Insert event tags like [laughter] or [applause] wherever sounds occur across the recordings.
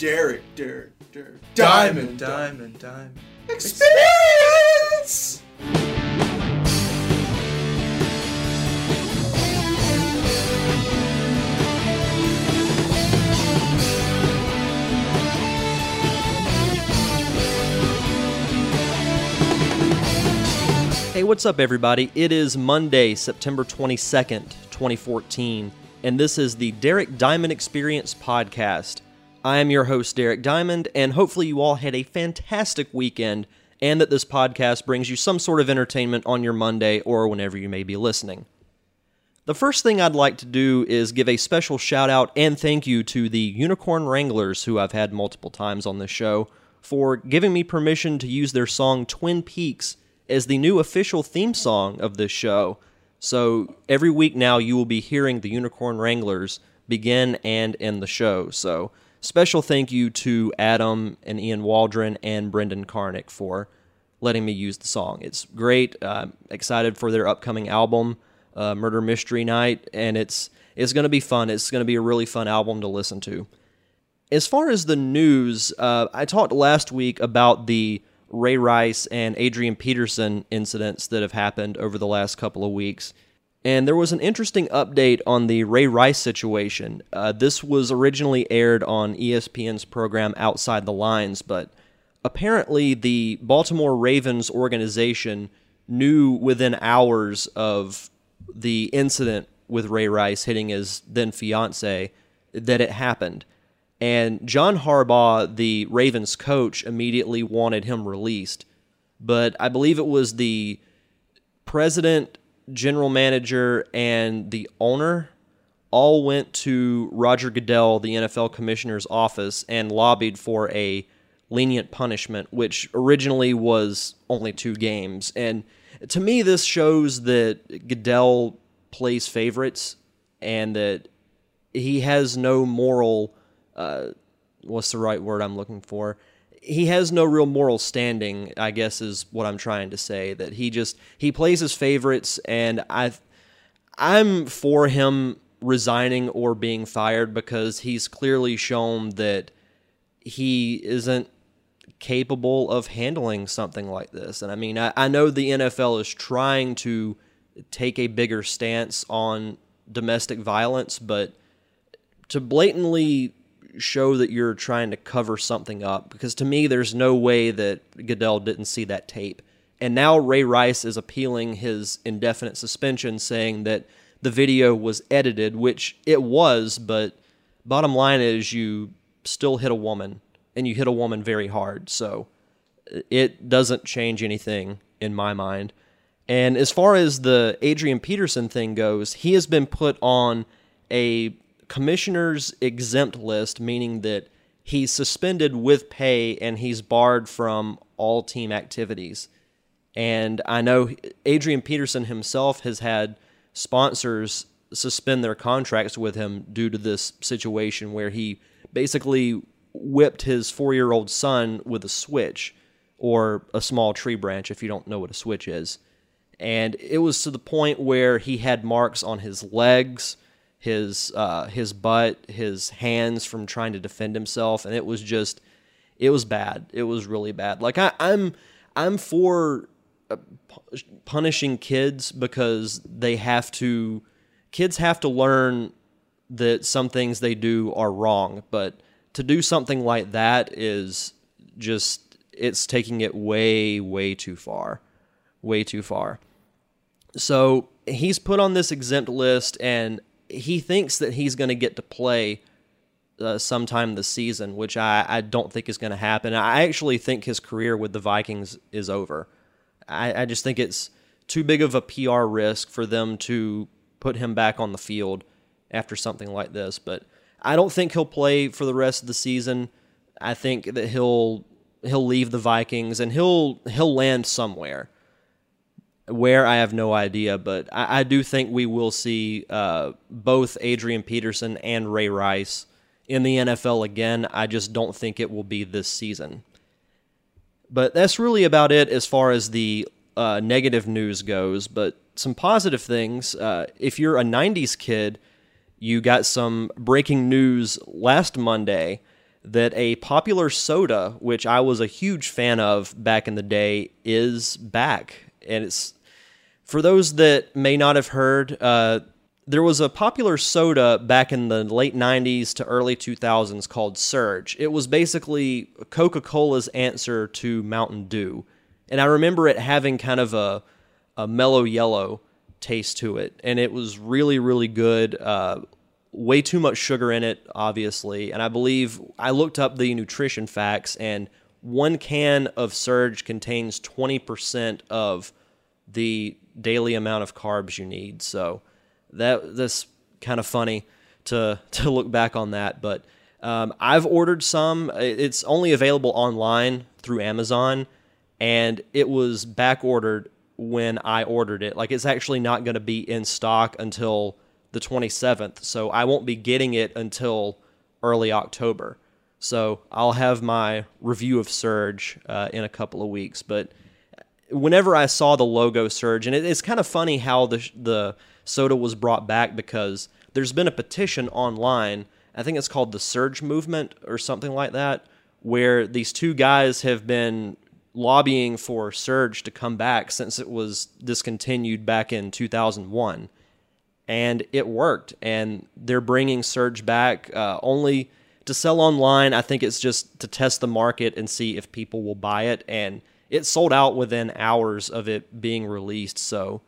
Derek, Derek, Derek. Diamond, diamond, diamond. Experience! Hey, what's up, everybody? It is Monday, September 22nd, 2014, and this is the Derek Diamond Experience podcast. I am your host, Derek Diamond, and hopefully, you all had a fantastic weekend and that this podcast brings you some sort of entertainment on your Monday or whenever you may be listening. The first thing I'd like to do is give a special shout out and thank you to the Unicorn Wranglers, who I've had multiple times on this show, for giving me permission to use their song Twin Peaks as the new official theme song of this show. So every week now, you will be hearing the Unicorn Wranglers begin and end the show. So special thank you to Adam and Ian Waldron and Brendan Karnick for letting me use the song. It's great. Uh, excited for their upcoming album, uh, Murder Mystery Night, and it's it's going to be fun. It's going to be a really fun album to listen to. As far as the news, uh, I talked last week about the Ray Rice and Adrian Peterson incidents that have happened over the last couple of weeks. And there was an interesting update on the Ray Rice situation. Uh, this was originally aired on ESPN's program Outside the Lines, but apparently the Baltimore Ravens organization knew within hours of the incident with Ray Rice hitting his then fiance that it happened. And John Harbaugh, the Ravens coach, immediately wanted him released. But I believe it was the president, general manager, and the owner all went to Roger Goodell, the NFL commissioner's office, and lobbied for a lenient punishment, which originally was only two games. And to me, this shows that Goodell plays favorites and that he has no moral uh, what's the right word I'm looking for? He has no real moral standing, I guess is what I'm trying to say. That he just he plays his favorites, and I, I'm for him resigning or being fired because he's clearly shown that he isn't capable of handling something like this. And I mean, I, I know the NFL is trying to take a bigger stance on domestic violence, but to blatantly show that you're trying to cover something up because to me there's no way that Goodell didn't see that tape. And now Ray Rice is appealing his indefinite suspension saying that the video was edited, which it was, but bottom line is you still hit a woman and you hit a woman very hard. So it doesn't change anything in my mind. And as far as the Adrian Peterson thing goes, he has been put on a commissioner's exempt list, meaning that he's suspended with pay and he's barred from all team activities. And I know Adrian Peterson himself has had sponsors suspend their contracts with him due to this situation where he basically whipped his four year old son with a switch or a small tree branch, if you don't know what a switch is. And it was to the point where he had marks on his legs his uh, his butt, his hands from trying to defend himself, and it was just it was bad. It was really bad. Like I, I'm I'm for uh, punishing kids because they have to kids have to learn that some things they do are wrong, but to do something like that is just it's taking it way way too far. Way too far. So he's put on this exempt list and he thinks that he's going to get to play uh, sometime this season, which I, I don't think is going to happen. I actually think his career with the Vikings is over. I, I just think it's too big of a PR risk for them to put him back on the field after something like this. But I don't think he'll play for the rest of the season. I think that he'll he'll leave the Vikings and he'll he'll land somewhere. Where I have no idea, but I, I do think we will see uh, both Adrian Peterson and Ray Rice in the NFL again. I just don't think it will be this season. But that's really about it as far as the uh, negative news goes. But some positive things. Uh, if you're a 90s kid, you got some breaking news last Monday that a popular soda, which I was a huge fan of back in the day, is back. And it's for those that may not have heard, uh, there was a popular soda back in the late 90s to early 2000s called Surge. It was basically Coca Cola's answer to Mountain Dew. And I remember it having kind of a, a mellow yellow taste to it. And it was really, really good. Uh, way too much sugar in it, obviously. And I believe I looked up the nutrition facts, and one can of Surge contains 20% of the daily amount of carbs you need. So that that's kind of funny to [laughs] to look back on that. But um, I've ordered some. It's only available online through Amazon, and it was back ordered when I ordered it. Like it's actually not going to be in stock until the 27th, so I won't be getting it until early October. So I'll have my review of Surge uh, in a couple of weeks. But whenever I saw the logo Surge, and it, it's kind of funny how the the soda was brought back because there's been a petition online. I think it's called the Surge Movement or something like that, where these two guys have been lobbying for Surge to come back since it was discontinued back in 2001. And it worked. And they're bringing Surge back uh, only to sell online. I think it's just to test the market and see if people will buy it. And it sold out within hours of it being released. So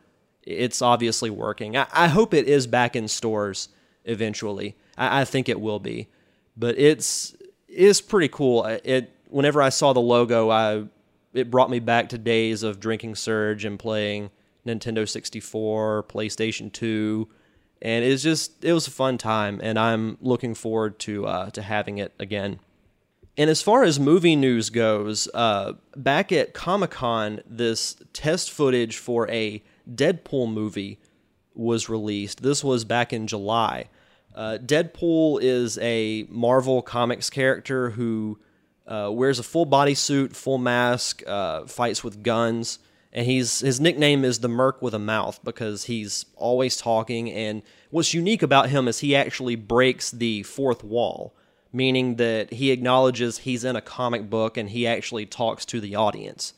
it's obviously working. I, I hope it is back in stores eventually. I, I think it will be, but it's is pretty cool. It whenever I saw the logo, I it brought me back to days of drinking Surge and playing Nintendo 64, PlayStation 2, and it's just it was a fun time, and I'm looking forward to uh, to having it again. And as far as movie news goes, uh, back at Comic Con, this test footage for a Deadpool movie was released. This was back in July. Uh, Deadpool is a Marvel Comics character who uh, wears a full body suit, full mask, uh, fights with guns, and he's his nickname is the Merc with a Mouth because he's always talking. And what's unique about him is he actually breaks the fourth wall, meaning that he acknowledges he's in a comic book and he actually talks to the audience.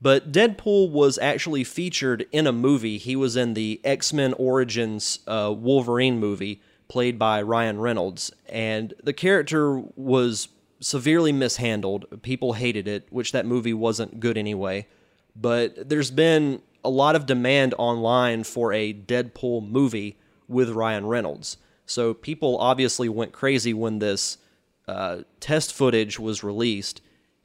But Deadpool was actually featured in a movie. He was in the X Men Origins uh, Wolverine movie, played by Ryan Reynolds, and the character was severely mishandled. People hated it, which that movie wasn't good anyway. But there's been a lot of demand online for a Deadpool movie with Ryan Reynolds. So people obviously went crazy when this uh, test footage was released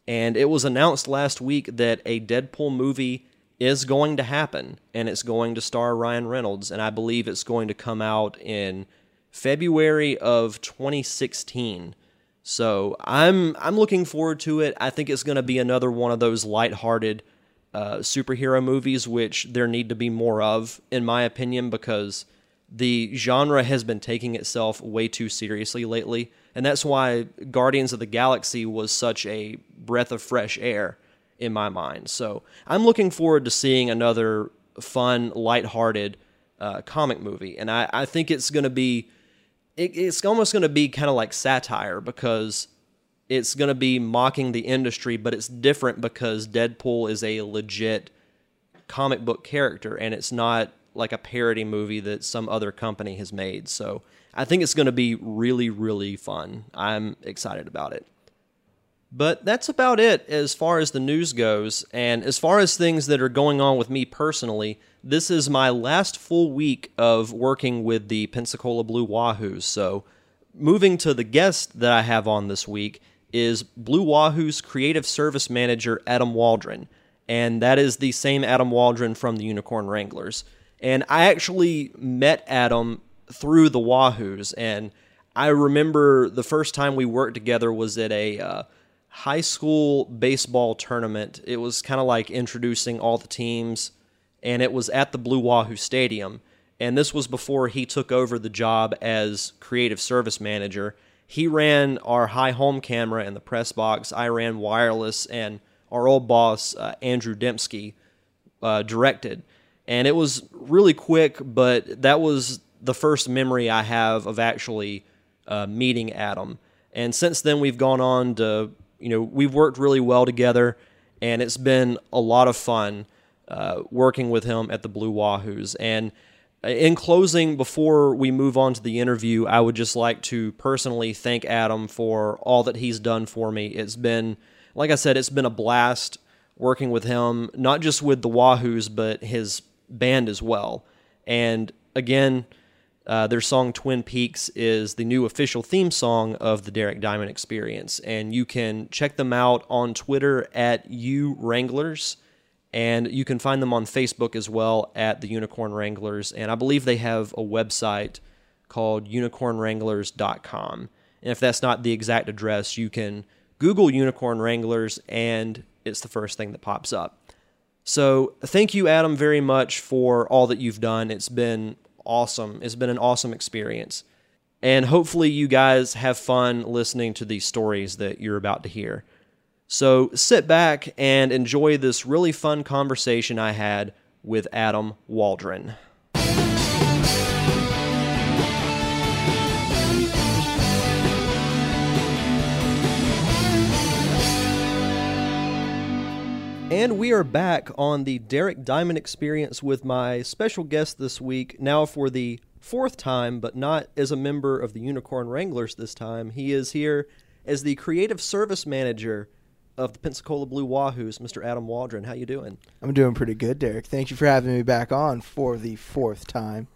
and it was announced last week that a Deadpool movie is going to happen, and it's going to star Ryan Reynolds, and I believe it's going to come out in February of 2016. So I'm I'm looking forward to it. I think it's going to be another one of those lighthearted uh, superhero movies, which there need to be more of, in my opinion, because the genre has been taking itself way too seriously lately. And that's why Guardians of the Galaxy was such a breath of fresh air in my mind. So I'm looking forward to seeing another fun, lighthearted uh, comic movie. And I, I think it's going to be, it, it's almost going to be kind of like satire because it's going to be mocking the industry, but it's different because Deadpool is a legit comic book character and it's not like a parody movie that some other company has made. So I think it's going to be really, really fun. I'm excited about it. But that's about it as far as the news goes. And as far as things that are going on with me personally, this is my last full week of working with the Pensacola Blue Wahoos. So, moving to the guest that I have on this week is Blue Wahoo's creative service manager, Adam Waldron. And that is the same Adam Waldron from the Unicorn Wranglers. And I actually met Adam through the Wahoos. And I remember the first time we worked together was at a uh, high school baseball tournament. It was kind of like introducing all the teams, and it was at the Blue Wahoo Stadium. And this was before he took over the job as creative service manager. He ran our high home camera and the press box. I ran wireless, and our old boss, uh, Andrew Dembski, uh, directed. And it was really quick, but that was the first memory I have of actually uh, meeting Adam. And since then, we've gone on to, you know, we've worked really well together, and it's been a lot of fun uh, working with him at the Blue Wahoos. And in closing, before we move on to the interview, I would just like to personally thank Adam for all that he's done for me. It's been, like I said, it's been a blast working with him, not just with the Wahoos, but his band as well. And again, uh, their song Twin Peaks is the new official theme song of the Derek Diamond Experience. And you can check them out on Twitter at U Wranglers. And you can find them on Facebook as well at the Unicorn Wranglers. And I believe they have a website called unicornwranglers.com. And if that's not the exact address, you can Google Unicorn Wranglers and it's the first thing that pops up. So thank you, Adam, very much for all that you've done. It's been awesome. It's been an awesome experience. And hopefully, you guys have fun listening to these stories that you're about to hear. So sit back and enjoy this really fun conversation I had with Adam Waldron. And we are back on the Derek Diamond Experience with my special guest this week, now for the fourth time, but not as a member of the Unicorn Wranglers this time. He is here as the creative service manager of the Pensacola Blue Wahoos, Mr. Adam Waldron. How you doing? I'm doing pretty good, Derek. Thank you for having me back on for the fourth time.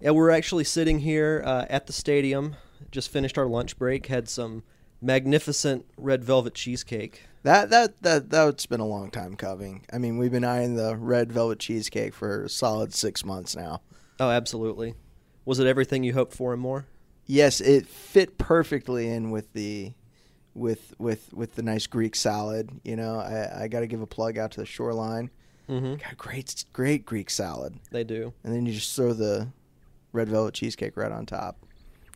Yeah, we're actually sitting here uh, at the stadium. Just finished our lunch break. Had some magnificent red velvet cheesecake. That that that that's been a long time coming. I mean, we've been eyeing the red velvet cheesecake for a solid six months now. Oh, absolutely. Was it everything you hoped for and more? Yes, it fit perfectly in with the with with with the nice Greek salad. You know, I, I got to give a plug out to the Shoreline. Mm-hmm. Got great great Greek salad, They do. and then you just throw the red velvet cheesecake right on top.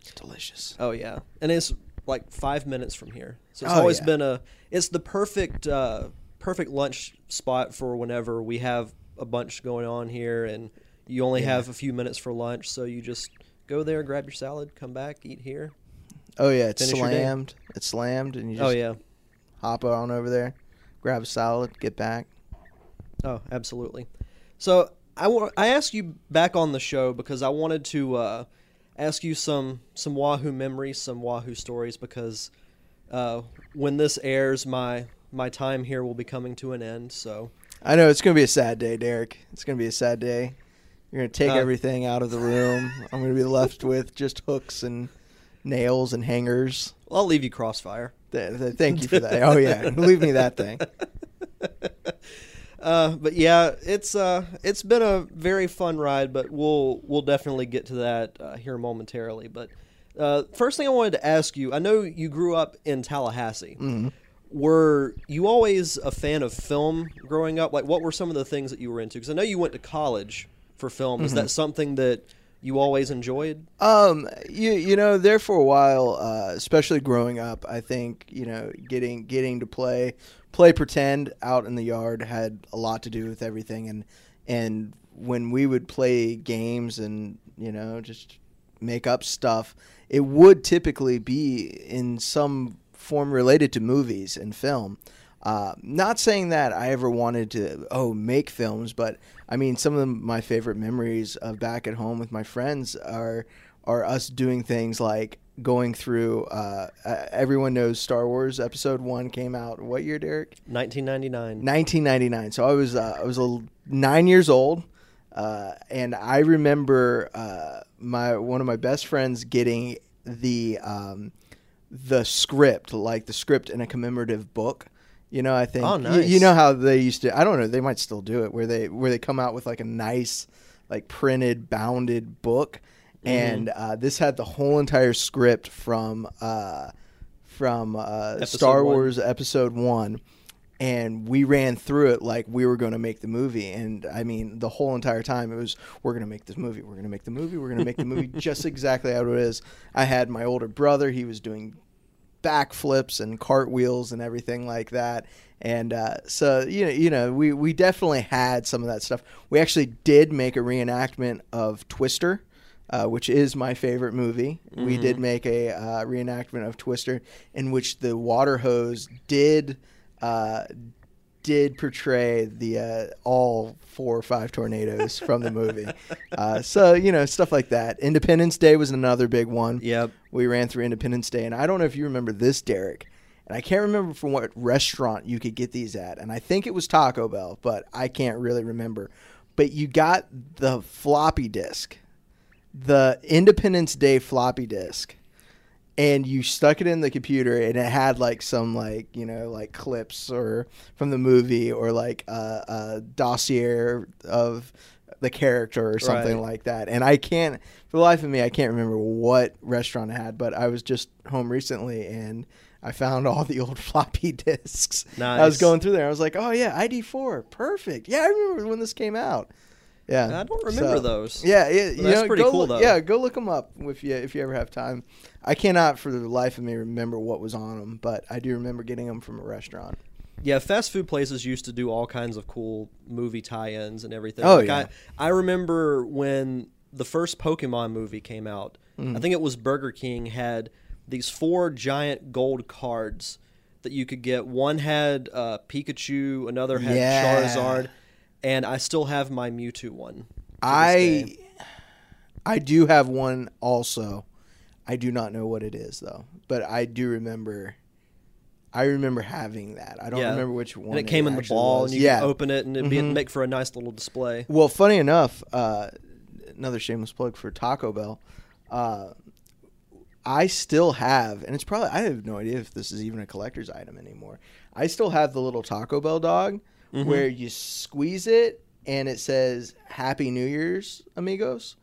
It's delicious. Oh yeah, and it's like five minutes from here, so it's Oh, always yeah. been a. It's the perfect uh, perfect lunch spot for whenever we have a bunch going on here, and you only Yeah. have a few minutes for lunch, so you just go there, grab your salad, come back, eat here. Oh yeah, it's slammed. It's slammed, and you just oh yeah, hop on over there, grab a salad, get back. Oh, absolutely. So I wa- I asked you back on the show because I wanted to uh, ask you some some Wahoo memories, some Wahoo stories, because uh, when this airs, my my time here will be coming to an end. So I know it's gonna be a sad day, Derek. It's gonna be a sad day. You're gonna take Uh, everything out of the room. [laughs] I'm gonna be left with just hooks and nails and hangers. I'll leave you crossfire. Th- th- Thank you for that. Oh yeah, leave me that thing. [laughs] Uh, but yeah, it's uh, it's been a very fun ride, but we'll we'll definitely get to that uh, here momentarily. But uh, first thing I wanted to ask you, I know you grew up in Tallahassee. Mhm. Were you always a fan of film growing up? Like, what were some of the things that you were into? Because I know you went to college for film. Is that something that you always enjoyed? Um, you you know, there for a while, uh, especially growing up, I think you know, getting getting to play play pretend out in the yard had a lot to do with everything, and and when we would play games and you know just make up stuff, it would typically be in some form related to movies and film. Uh, not saying that I ever wanted to oh make films, but I mean some of my favorite memories of back at home with my friends are are us doing things like going through. Uh, uh, everyone knows Star Wars Episode One came out what year, Derek? 1999. 1999. So I was uh, I was a nine years old, uh, and I remember uh, my one of my best friends getting the um, the script, like the script in a commemorative book. You know, I think Oh, you- nice. you, know how they used to. I don't know. They might still do it where they where they come out with like a nice, like printed, bounded book, Mm-hmm. and uh, this had the whole entire script from uh, from uh, Star one. Wars Episode One. And we ran through it like we were going to make the movie. And i mean the whole entire time it was we're going to make this movie. We're going to make the movie. We're going to make the movie. [laughs] Just exactly how it is. I had my older brother. He was doing backflips and cartwheels and everything like that. And uh, so you know you know we, we definitely had some of that stuff. We actually did make a reenactment of twister uh, which is my favorite movie. We Mhm. did make a uh, reenactment of Twister in which the water hose did uh, did portray the uh, all four or five tornadoes from the movie. [laughs] Uh, so you know stuff like that. Independence Day was another big one. Yep. We ran through Independence Day, and I don't know if you remember this, Derek. And I can't remember from what restaurant you could get these at, and I think it was Taco Bell, but I can't really remember. But you got the floppy disk, the Independence Day floppy disk, and you stuck it in the computer, and it had like some like you know like clips or from the movie or like a, a dossier of the character or something Right. like that. And I can't, for the life of me, I can't remember what restaurant it had, but I was just home recently and. I found all the old [laughs] floppy disks. I was going through there. I was like, "Oh yeah, ID4, perfect. Yeah, I remember when this came out." Yeah, I don't remember So- those. yeah, yeah, you that's know, pretty cool, look- though. Yeah, go look them up if you if you ever have time. I cannot for the life of me remember what was on them, but I do remember getting them from a restaurant. Yeah, fast food places used to do all kinds of cool movie tie-ins and everything. Oh, Like, yeah. I, I remember when the first Pokemon movie came out. Mm-hmm. I think it was Burger King had these four giant gold cards that you could get. One had uh, Pikachu, another had Yeah. Charizard, and I still have my Mewtwo one. I. I do have one also. I do not know what it is though, but I do remember. I remember having that. I don't Yeah. remember which one. and it came in the ball, was. and you yeah. open it, and it'd be Mhm. make for a nice little display. Well, funny enough, uh, another shameless plug for Taco Bell. Uh, I still have, and it's probably I have no idea if this is even a collector's item anymore. I still have the little Taco Bell dog Mhm. where you squeeze it and it says "Happy New Year's, amigos,"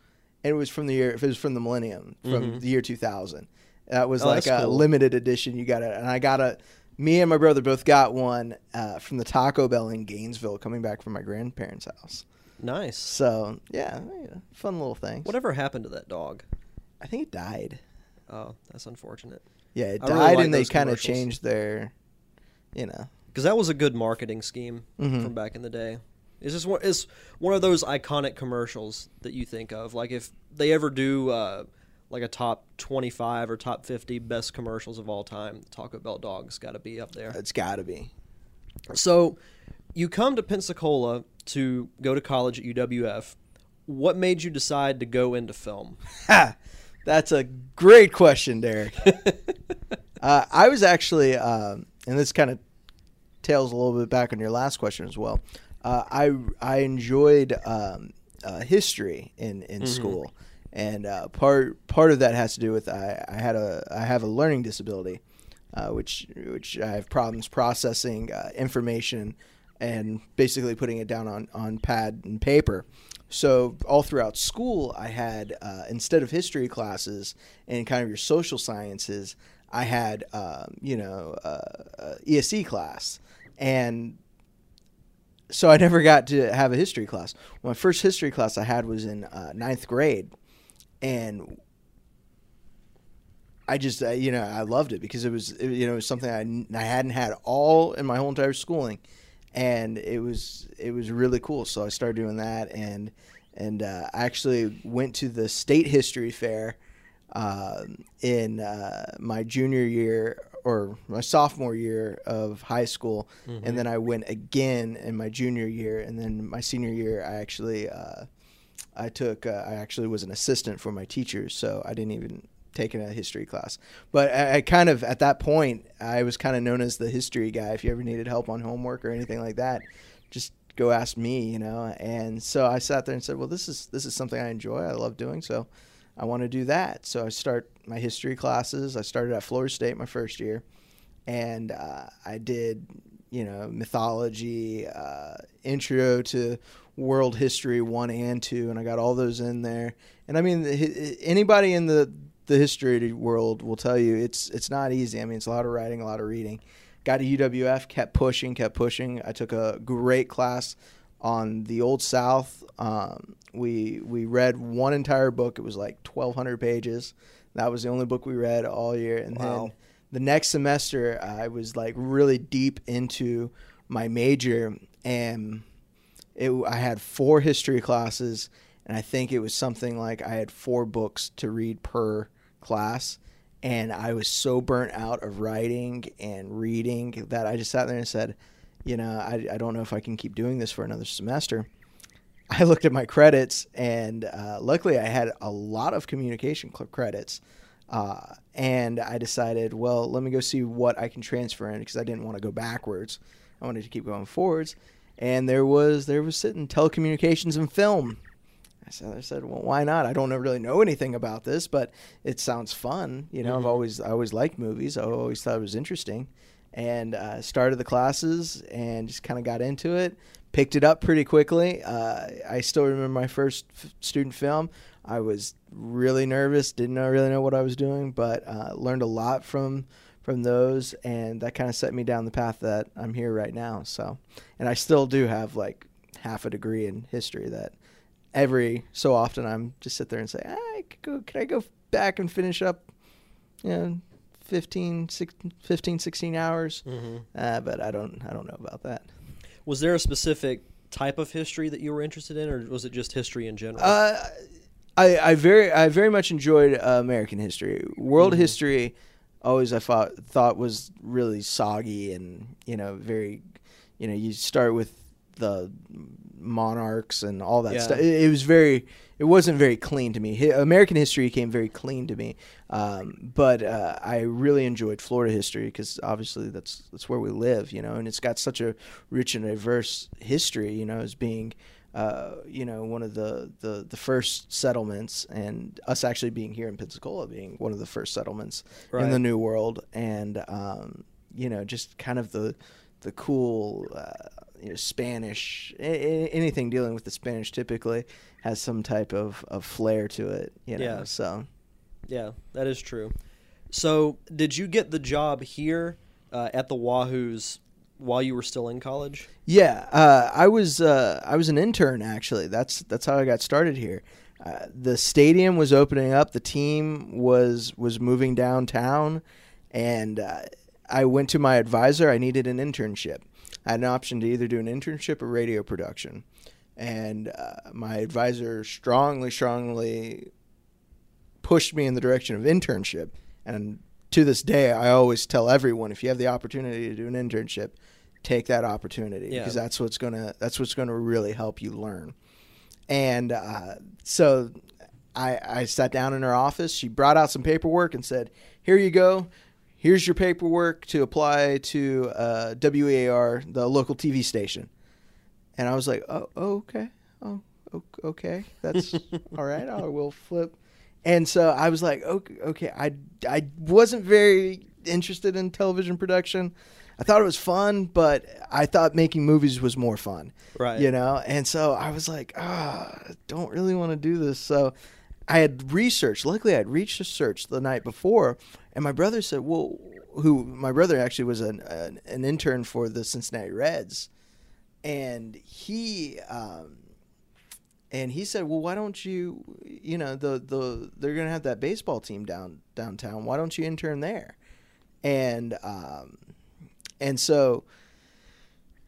and it was from the year. If it was from the millennium, from Mhm. the year 2000. That was Oh, like a cool. limited edition. You got it, and I got a. Me and my brother both got one uh, from the Taco Bell in Gainesville, coming back from my grandparents' house. Nice. So yeah, yeah, fun little thing. Whatever happened to that dog? I think it died. Oh, that's unfortunate. Yeah, it I really died, like and they kind of changed their, you know. Because that was a good marketing scheme Mhm. from back in the day. It's just one, it's one of those iconic commercials that you think of. Like if they ever do uh, like a top twenty-five or top fifty best commercials of all time, Taco Bell dog's got to be up there. It's got to be. So you come to Pensacola to go to college at UWF. What made you decide to go into film? That's a great question, Derek. [laughs] uh, I was actually, um, and this kind of tails a little bit back on your last question as well. Uh, I I enjoyed um, uh, history in in Mhm. school, and uh, part part of that has to do with I, I had a I have a learning disability, uh, which which I have problems processing uh, information and basically putting it down on on pad and paper. So all throughout school, I had uh, instead of history classes and kind of your social sciences, I had um, you know ESE class, and so I never got to have a history class. My first history class I had was in uh, ninth grade, and I just uh, you know I loved it because it was it, you know was something I, I hadn't had all in my whole entire schooling, and it was it was really cool. So I started doing that, and and uh, I actually went to the state history fair um, in uh, my junior year or my sophomore year of high school, and then I went again in my junior year, and then my senior year I actually uh, I took uh, I actually was an assistant for my teachers, so I didn't even take a history class. But I, I kind of at that point I was kind of known as the history guy. If you ever needed help on homework or anything like that, just go ask me, you know. And so I sat there and said, well, this is this is something I enjoy. I love doing so. I want to do that. So I start my history classes. I started at Florida State my first year, and uh, I did, you know, mythology, uh, intro to world history one and two, and I got all those in there. And I mean, anybody in the the history world will tell you it's it's not easy. I mean, it's a lot of writing, a lot of reading. Got to UWF, kept pushing, kept pushing. I took a great class on the Old South. Um, we we read one entire book. It was like twelve hundred pages. That was the only book we read all year. And Wow. then the next semester, I was like really deep into my major, and it, I had four history classes, and I think it was something like I had four books to read per class, and I was so burnt out of writing and reading that I just sat there and said, you know, I, I don't know if I can keep doing this for another semester. I looked at my credits, and uh, luckily I had a lot of communication credits. Uh, and I decided, well, let me go see what I can transfer in because I didn't want to go backwards. I wanted to keep going forwards. And there was there was sitting telecommunications and film. I said, I said, well, why not? I don't really know anything about this, but it sounds fun. You know, I've Mhm. always I always liked movies. I always thought it was interesting, and uh, started the classes and just kind of got into it. Picked it up pretty quickly. Uh, I still remember my first f- student film. I was really nervous, didn't really know what I was doing, but uh, learned a lot from from those, and that kind of set me down the path that I'm here right now. So, and I still do have like half a degree in history that every so often I'm just sit there and say, I could go, could I go back and finish up, you know, 15, 16, 15 16 hours? Mhm. Uh, but I don't, I don't know about that. Was there a specific type of history that you were interested in, or was it just history in general? Uh, I, I very I very much enjoyed uh, American history. World Mhm. history, always I thought thought was really soggy and you know very, you know you start with the monarchs and all that Yeah. stuff. It, it was very it wasn't very clean to me. Hi- American history came very clean to me, um, but uh, I really enjoyed Florida history because obviously that's that's where we live, you know, and it's got such a rich and diverse history, you know, as being uh, you know, one of the, the, the first settlements, and us actually being here in Pensacola being one of the first settlements in the New World, and um, you know, just kind of the the cool, uh, you know, Spanish, a- anything dealing with the Spanish typically has some type of, of flair to it, you know. Yeah. So Yeah, that is true. So, did you get the job here uh, at the Wahoos while you were still in college? Yeah, uh, I was uh, I was an intern actually. That's that's how I got started here. Uh, the stadium was opening up. The team was was moving downtown, and uh, I went to my advisor. I needed an internship. I had an option to either do an internship or radio production, and uh, my advisor strongly, strongly pushed me in the direction of internship. And to this day, I always tell everyone if you have the opportunity to do an internship, take that opportunity Yeah. because that's what's gonna that's what's gonna really help you learn. And uh, so I, I sat down in her office. She brought out some paperwork and said, "Here you go. Here's your paperwork to apply to uh, WEAR, the local TV station." And I was like, "Oh, oh, okay. Oh, okay. That's [laughs] all right. I will flip." And so I was like, "Okay, okay. I I wasn't very interested in television production. I thought it was fun, but I thought making movies was more fun." Right. you know and so i was like ah I don't really want to do this so i had researched luckily i had researched the night before and my brother said well who my brother actually was an, an, an intern for the cincinnati reds and he um, and he said well why don't you you know the the they're gonna have that baseball team down downtown why don't you intern there and um, and so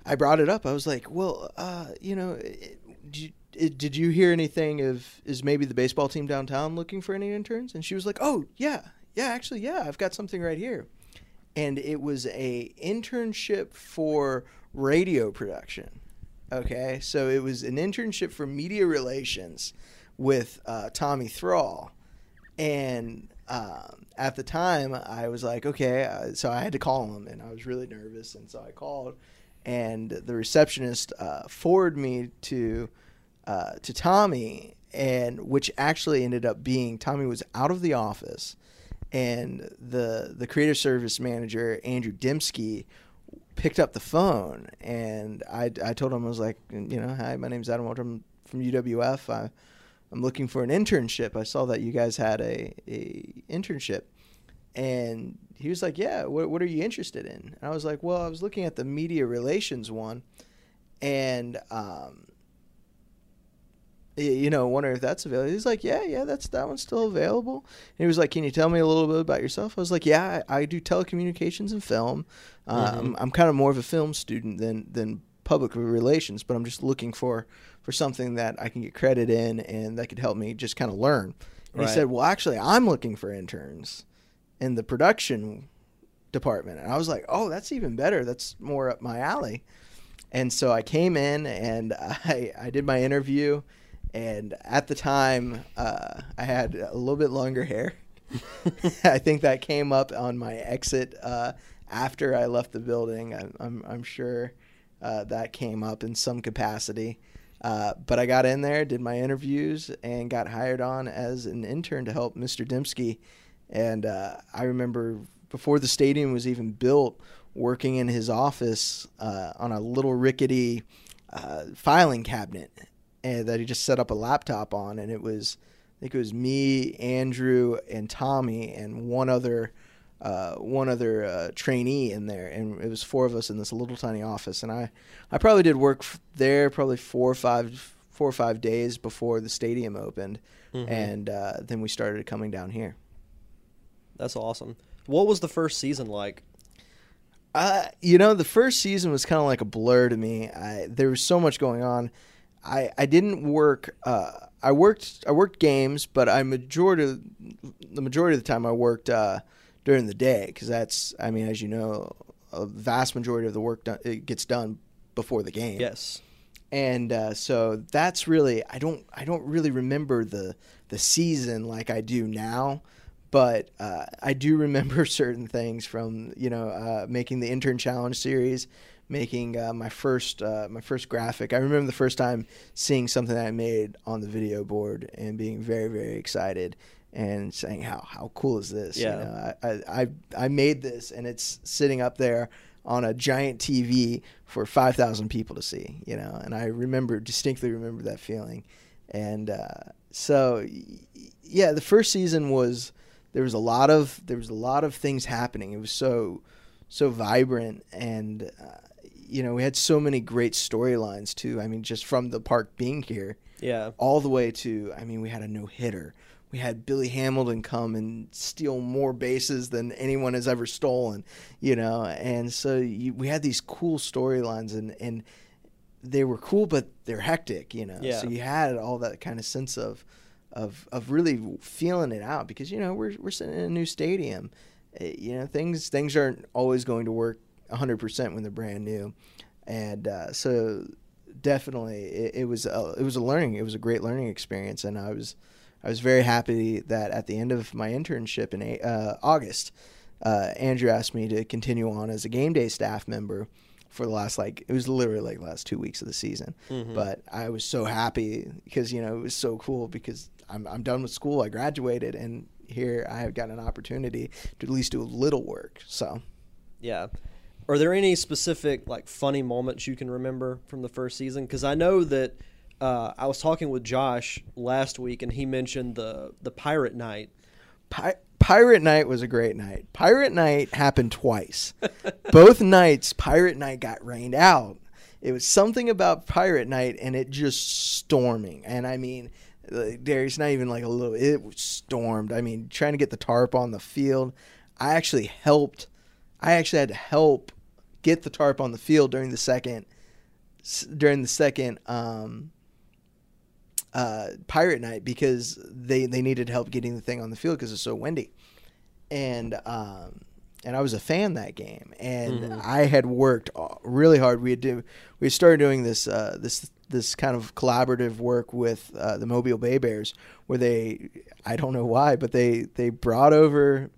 I brought it up. I was like, "Well, uh, you know, it, did, you, did you hear anything of is maybe the baseball team downtown looking for any interns?" And she was like, "Oh, yeah, yeah, actually, yeah, I've got something right here." And it was a internship for radio production. Okay, so it was an internship for media relations with uh, Tommy Thrall, and um, at the time I was like, okay, uh, so I had to call him, and I was really nervous, and so I called, and the receptionist uh, forwarded me to uh, to Tommy, and which actually ended up being Tommy was out of the office, and the the creative service manager Andrew Dembski picked up the phone, and I, I told him I was like, you know, hi, my name's Adam Waldron. I'm from UWF. I, I'm looking for an internship. I saw that you guys had a, a internship. And he was like, yeah, what, what are you interested in? And I was like, well, I was looking at the media relations one and, um, you know, wonder if that's available. He's like, yeah, yeah, that's that one's still available. And he was like, can you tell me a little bit about yourself? I was like, yeah, I, I do telecommunications and film. Uh, Mhm. I'm, I'm kind of more of a film student than than public relations, but I'm just looking for for something that I can get credit in and that could help me just kind of learn. And Right. he said, "Well, actually, I'm looking for interns in the production department." And I was like, "Oh, that's even better. That's more up my alley." And so I came in and [laughs] I I did my interview, and at the time uh, I had a little bit longer hair. [laughs] I think that came up on my exit uh, after I left the building. I'm I'm, I'm sure uh, that came up in some capacity. Uh, but I got in there, did my interviews, and got hired on as an intern to help Mr. Dembski. And uh, I remember before the stadium was even built, working in his office uh, on a little rickety uh, filing cabinet and that he just set up a laptop on, and it was I think it was me, Andrew, and Tommy, and one other uh, one other uh, trainee in there, and it was four of us in this little tiny office. And I I probably did work f- there probably four or five four or five days before the stadium opened, Mhm. and uh, then we started coming down here. That's awesome. What was the first season like? Uh, you know, the first season was kind of like a blur to me. I, there was so much going on. I, I didn't work. Uh, I worked. I worked games, but I majority the majority of the time I worked uh, during the day because that's. I mean, as you know, a vast majority of the work done, it gets done before the game Yes. and uh, so that's really I don't I don't really remember the the season like I do now, but uh, I do remember [laughs] certain things from you know uh, making the intern challenge series, making uh, my first uh, my first graphic. I remember the first time seeing something that I made on the video board and being very very excited and saying how how cool is this? Yeah. You know, I, I I made this and it's sitting up there on a giant TV for 5,000 people to see, you know, and I remember distinctly remember that feeling. And uh, so, yeah, the first season was there was a lot of there was a lot of things happening. It was so so vibrant, and uh, you know we had so many great storylines too. I mean, just from the park being here, Yeah. all the way to I mean, we had a no hitter. We had Billy Hamilton come and steal more bases than anyone has ever stolen, you know, and so you, we had these cool storylines and and they were cool, but they're hectic, you know. Yeah. So you had all that kind of sense of of of really feeling it out because you know we're we're sitting in a new stadium, Eh, you know things things aren't always going to work 100 percent when they're brand new, and uh, so definitely it, it was a, it was a learning it was a great learning experience and I was I was very happy that at the end of my internship in A- uh, August, uh, Andrew asked me to continue on as a game day staff member for the last like it was literally like the last two weeks of the season. Mhm. But I was so happy because you know it was so cool because I'm I'm done with school. I graduated and here I have got an opportunity to at least do a little work. So Yeah. Are there any specific like funny moments you can remember from the first season? Because I know that uh, I was talking with Josh last week, and he mentioned the the pirate night. Pi- Pirate Night was a great night. Pirate Night happened twice. [laughs] Both nights, Pirate Night got rained out. It was something about Pirate Night, and it just storming. And I mean, there's not even like a little. It was stormed. I mean, trying to get the tarp on the field. I actually helped. I actually had to help get the tarp on the field during the second. During the second. Um, uh, pirate night because they they needed help getting the thing on the field because it's so windy, and um, and I was a fan that game, and Mhm. I had worked really hard. We had do we started doing this uh, this this kind of collaborative work with uh, the Mobile Bay Bears, where they I don't know why, but they they brought over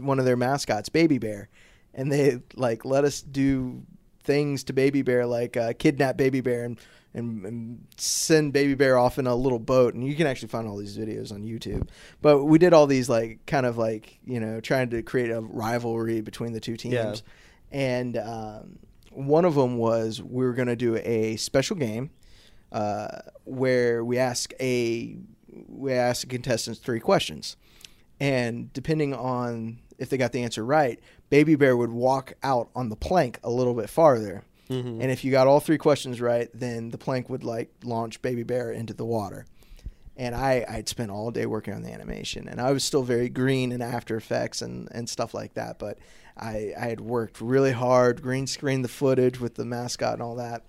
one of their mascots, Baby Bear, and they like let us do things to Baby Bear, like uh, kidnap Baby Bear and, and and send Baby Bear off in a little boat. And you can actually find all these videos on YouTube. But we did all these like kind of like you know trying to create a rivalry between the two teams. Yeah. And um, one of them was we were going to do a special game uh, where we ask a we ask the contestants three questions, and depending on if they got the answer right, Baby Bear would walk out on the plank a little bit farther. Mhm. And if you got all three questions right, then the plank would like launch Baby Bear into the water. And I I'd spent all day working on the animation, and I was still very green in After Effects and and stuff like that. But I I had worked really hard, green screen the footage with the mascot and all that.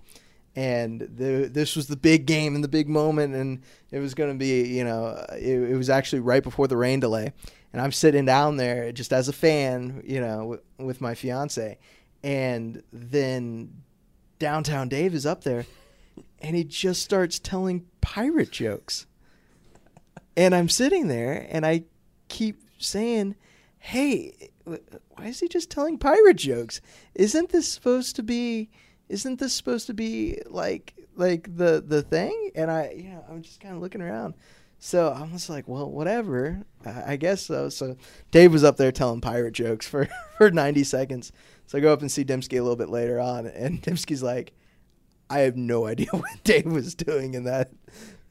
And the, this was the big game and the big moment, and it was going to be, you know, it, it was actually right before the rain delay, and I'm sitting down there just as a fan, you know, w- with my fiance, and then downtown Dave is up there, and he just starts telling pirate jokes, and I'm sitting there, and I keep saying, "Hey, why is he just telling pirate jokes? Isn't this supposed to be?" Isn't this supposed to be like like the the thing? And I, you know, I'm just kind of looking around. So I was like, well, whatever. I guess so. So Dave was up there telling pirate jokes for, [laughs] for 90 seconds. So I go up and see Dembski a little bit later on, and [laughs] Dembski's like, I have no idea [laughs] what Dave was doing in that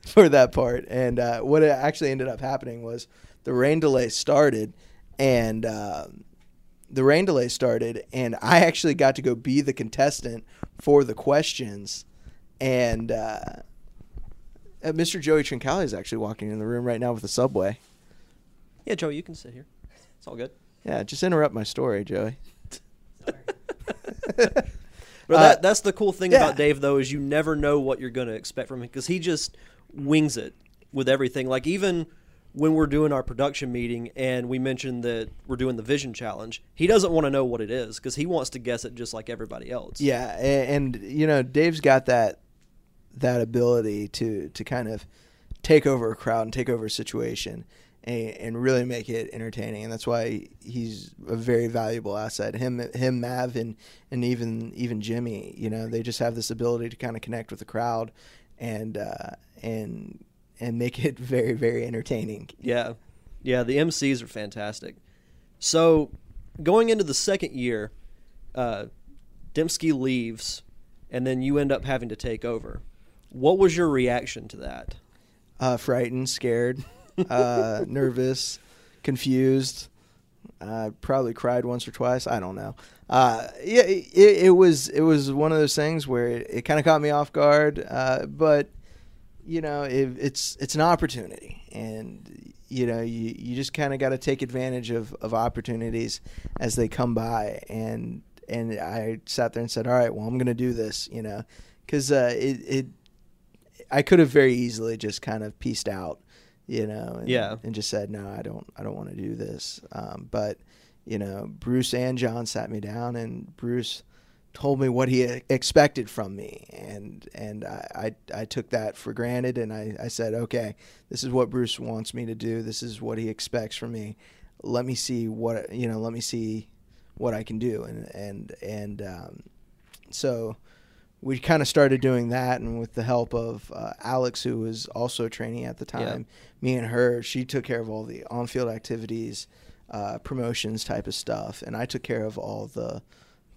for that part. And uh, what actually ended up happening was the rain delay started, and um, the rain delay started, and I actually got to go be the contestant for the questions, and uh, uh, Mr. Joey Trincali is actually walking in the room right now with the subway. Yeah, Joey, you can sit here. It's all good. Yeah, just interrupt my story, Joey. Sorry. [laughs] But Uh, that, that's the cool thing yeah. about Dave, though, is you never know what you're going to expect from him because he just wings it with everything. Like even when we're doing our production meeting and we mentioned that we're doing the vision challenge, he doesn't want to know what it is because he wants to guess it just like everybody else. Yeah, a- and, you know, Dave's got that that ability to to kind of take over a crowd and take over a situation and, and really make it entertaining, and that's why he's a very valuable asset. Him, him, Mav, and and even even Jimmy, you know, they just have this ability to kind of connect with the crowd and uh, and and make it [laughs] very very entertaining. Yeah. Yeah, the MCs are fantastic. So, going into the second year, uh, Dembski leaves, and then you end up having to take over. What was your reaction to that? uh, frightened, scared, uh, [laughs] nervous, confused. Uh, probably cried once or twice. I don't know. Uh, yeah, it, it was it was one of those things where it, it kind of caught me off guard. Uh, but you know, it, it's it's an opportunity, and you know, you you just kind of got to take advantage of, of opportunities as they come by. And and I sat there and said, all right, well, I'm gonna do this. You know, because uh, it it I could have very easily just kind of pieced out, you know, and, Yeah. and just said, no, I don't, I don't want to do this. Um, but you know, Bruce and John sat me down, and Bruce told me what he expected from me, and and I, I, I took that for granted, and I, I said, okay, this is what Bruce wants me to do. This is what he expects from me. Let me see what you know. Let me see what I can do, and and and um, so we kind of started doing that, and with the help of uh, Alex, who was also training at the time, me and her, she took care of all the on-field activities, uh, promotions type of stuff, and I took care of all the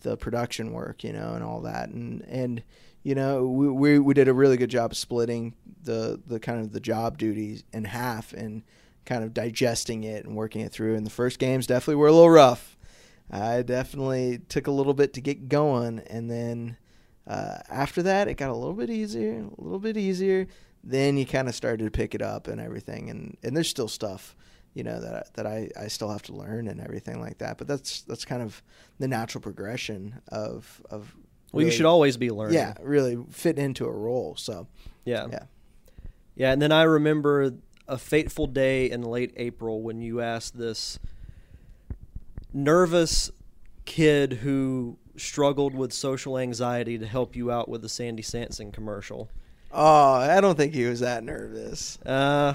the production work, you know, and all that, and and you know, we we, we did a really good job splitting the the kind of the job duties in half and kind of digesting it and working it through. And the first games definitely were a little rough. I definitely took a little bit to get going, and then uh, after that, it got a little bit easier, a little bit easier. Then you kind of started to pick it up and everything, and, and there's still stuff, you know, that that I, I still have to learn and everything like that. But that's that's kind of the natural progression of of. Well, you should always be learning. yeah, really fit into a role. So Yeah. yeah, Yeah, and then I remember a fateful day in late April when you asked this nervous kid who struggled with social anxiety to help you out with the Sandy Sansing commercial. oh, I don't think he was that nervous. Uh,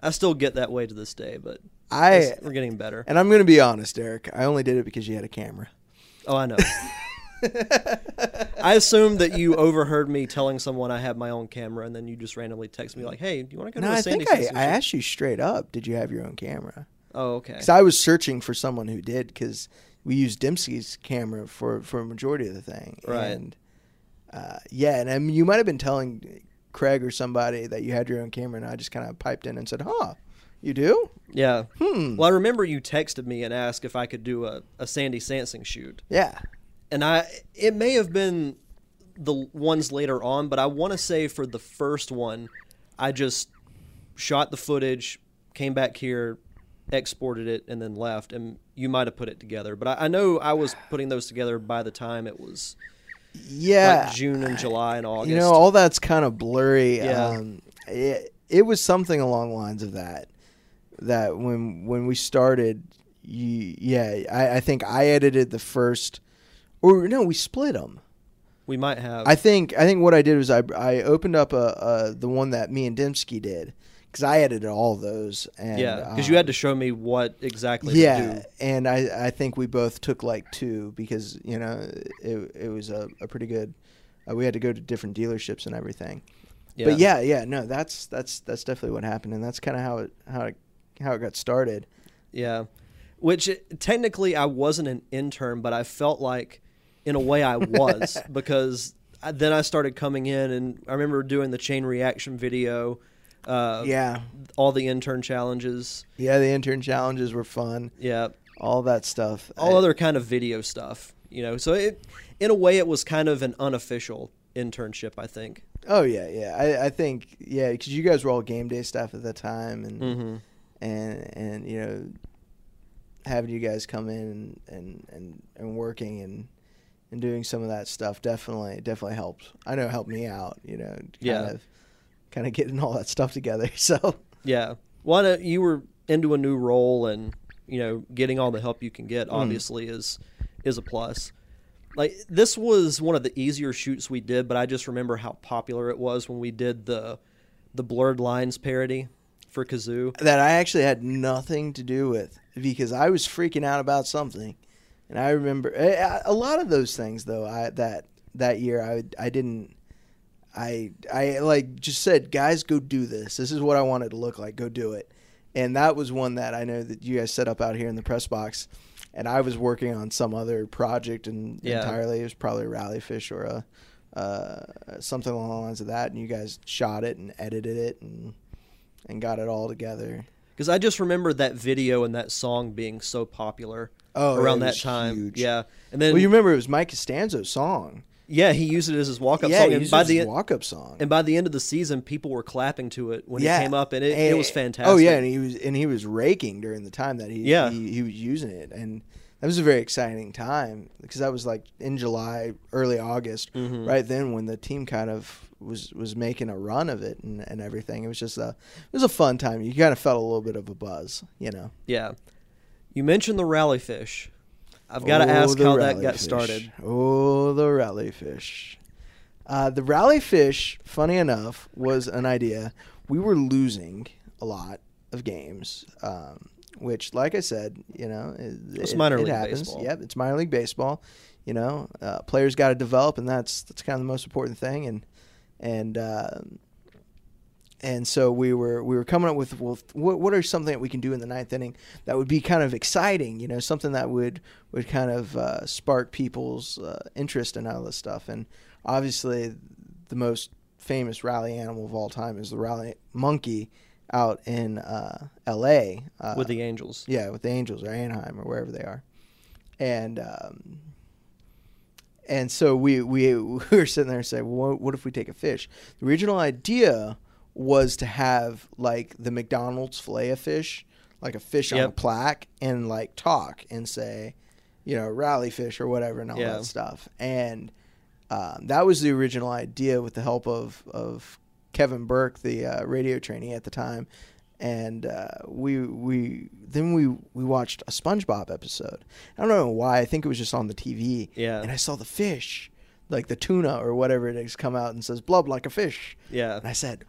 I still get that way to this day, but I we're getting better. and I'm gonna be honest, Eric. I only did it because you had a camera. Oh, I know. [laughs] [laughs] I assumed that you overheard me telling someone I had my own camera, and then you just randomly text me like, "Hey, do you want to go No, to a I Sandy think I, I asked you straight up. Did you have your own camera? Oh, okay. Because I was searching for someone who did because we used Dembski's camera for for a majority of the thing. Right. And uh, yeah, and I mean, you might have been telling Craig or somebody that you had your own camera, and I just kind of piped in and said, "Huh, you do? Yeah. Hmm. Well, I remember you texted me and asked if I could do a, a Sandy Sansing shoot. Yeah. And I it may have been the ones later on, but I want to say for the first one, I just shot the footage, came back here, exported it, and then left. And you might have put it together, but I, I know I was putting those together by the time it was Yeah, like June and July and August. You know, all that's kind of blurry. Yeah. Um, it, it was something along the lines of that. That when when we started, you, yeah, I, I think I edited the first, or no, we split them. we might have. I think I think what I did was I I opened up a, a the one that me and Dembski did because I edited all those. And, yeah, because um, you had to show me what exactly. To yeah, do. and I, I think we both took like two because you know it, it was a, a pretty good. Uh, we had to go to different dealerships and everything. Yeah. But yeah, yeah, no, that's that's that's definitely what happened, and that's kind of how it how it how it got started. Yeah. Which it- technically I wasn't an intern, but I felt like in a way I was [laughs] because I, then I started coming in and I remember doing the chain reaction video, uh, yeah, all the intern challenges. yeah, the intern challenges were fun, Yeah. all that stuff. All I- other kind of video stuff, you know. So it, in a way, it was kind of an unofficial internship, I think. Oh yeah, yeah. I, I think yeah, because you guys were all game day staff at the time, and Mm-hmm. and and you know having you guys come in and and and, and working and and doing some of that stuff definitely definitely helped. I know it helped me out. You know, kind Yeah. of kind of getting all that stuff together. [laughs] So Yeah. Well, you were into a new role, and you know, getting all the help you can get Mm. obviously is is a plus. Like this was one of the easier shoots we did, but I just remember how popular it was when we did the the blurred lines parody for Kazoo. that I actually had nothing to do with because I was freaking out about something, and I remember a a lot of those things though. I that that year I I didn't. I I like just said, guys, go do this. This is what I want it to look like. Go do it. And that was one that I know that you guys set up out here in the press box, and I was working on some other project and Yeah. entirely. It was probably a rally fish or a uh, something along the lines of that. And you guys shot it and edited it and and got it all together. Because I just remember that video and that song being so popular Oh, around that time. huge. Yeah, and then Well, you remember it was Mike Costanzo's song. Yeah, he used it as his walk up yeah, song, he and by it the his walk-up song. and by the end of the season, people were clapping to it when yeah, it came up, and it, And- it was fantastic. Oh yeah, and he was and he was raking during the time that he Yeah. he, he was using it, and that was a very exciting time because that was like in July, early August, Mhm. right then when the team kind of was was making a run of it and, and everything. It was just a it was a fun time. You kind of felt a little bit of a buzz, you know. Yeah. You mentioned the rally fish. I've got to Oh, ask how that got fish. started. Oh, the rally fish. Uh, the rally fish, funny enough, was an idea. We were losing a lot of games, um, which, like I said, you know, it, It's it- minor it league happens. baseball. Yep, it's minor league baseball. You know, uh, players got to develop, and that's that's kind of the most important thing. And and um and so we were we were coming up with well, what what are something that we can do in the ninth inning that would be kind of exciting, you know, something that would would kind of uh, spark people's uh, interest in all this stuff. And obviously, the most famous rally animal of all time is the rally monkey out in uh, L.A. Uh, with the Angels. yeah, with the Angels or Anaheim or wherever they are, and um, and so we we, [laughs] we were sitting there and saying, well, what if we take a fish? The original idea was to have like the McDonald's fillet of fish, like a fish on a plaque, and like talk and say, you know, rally fish or whatever and all Yeah. that stuff. And um, that was the original idea with the help of of Kevin Burke, the uh, radio trainee at the time, and uh, we we then we we watched a SpongeBob episode. I don't know why. I think it was just on the TV. Yeah. And I saw the fish, like the tuna or whatever it is, come out and says "blub like a fish," Yeah. and I said,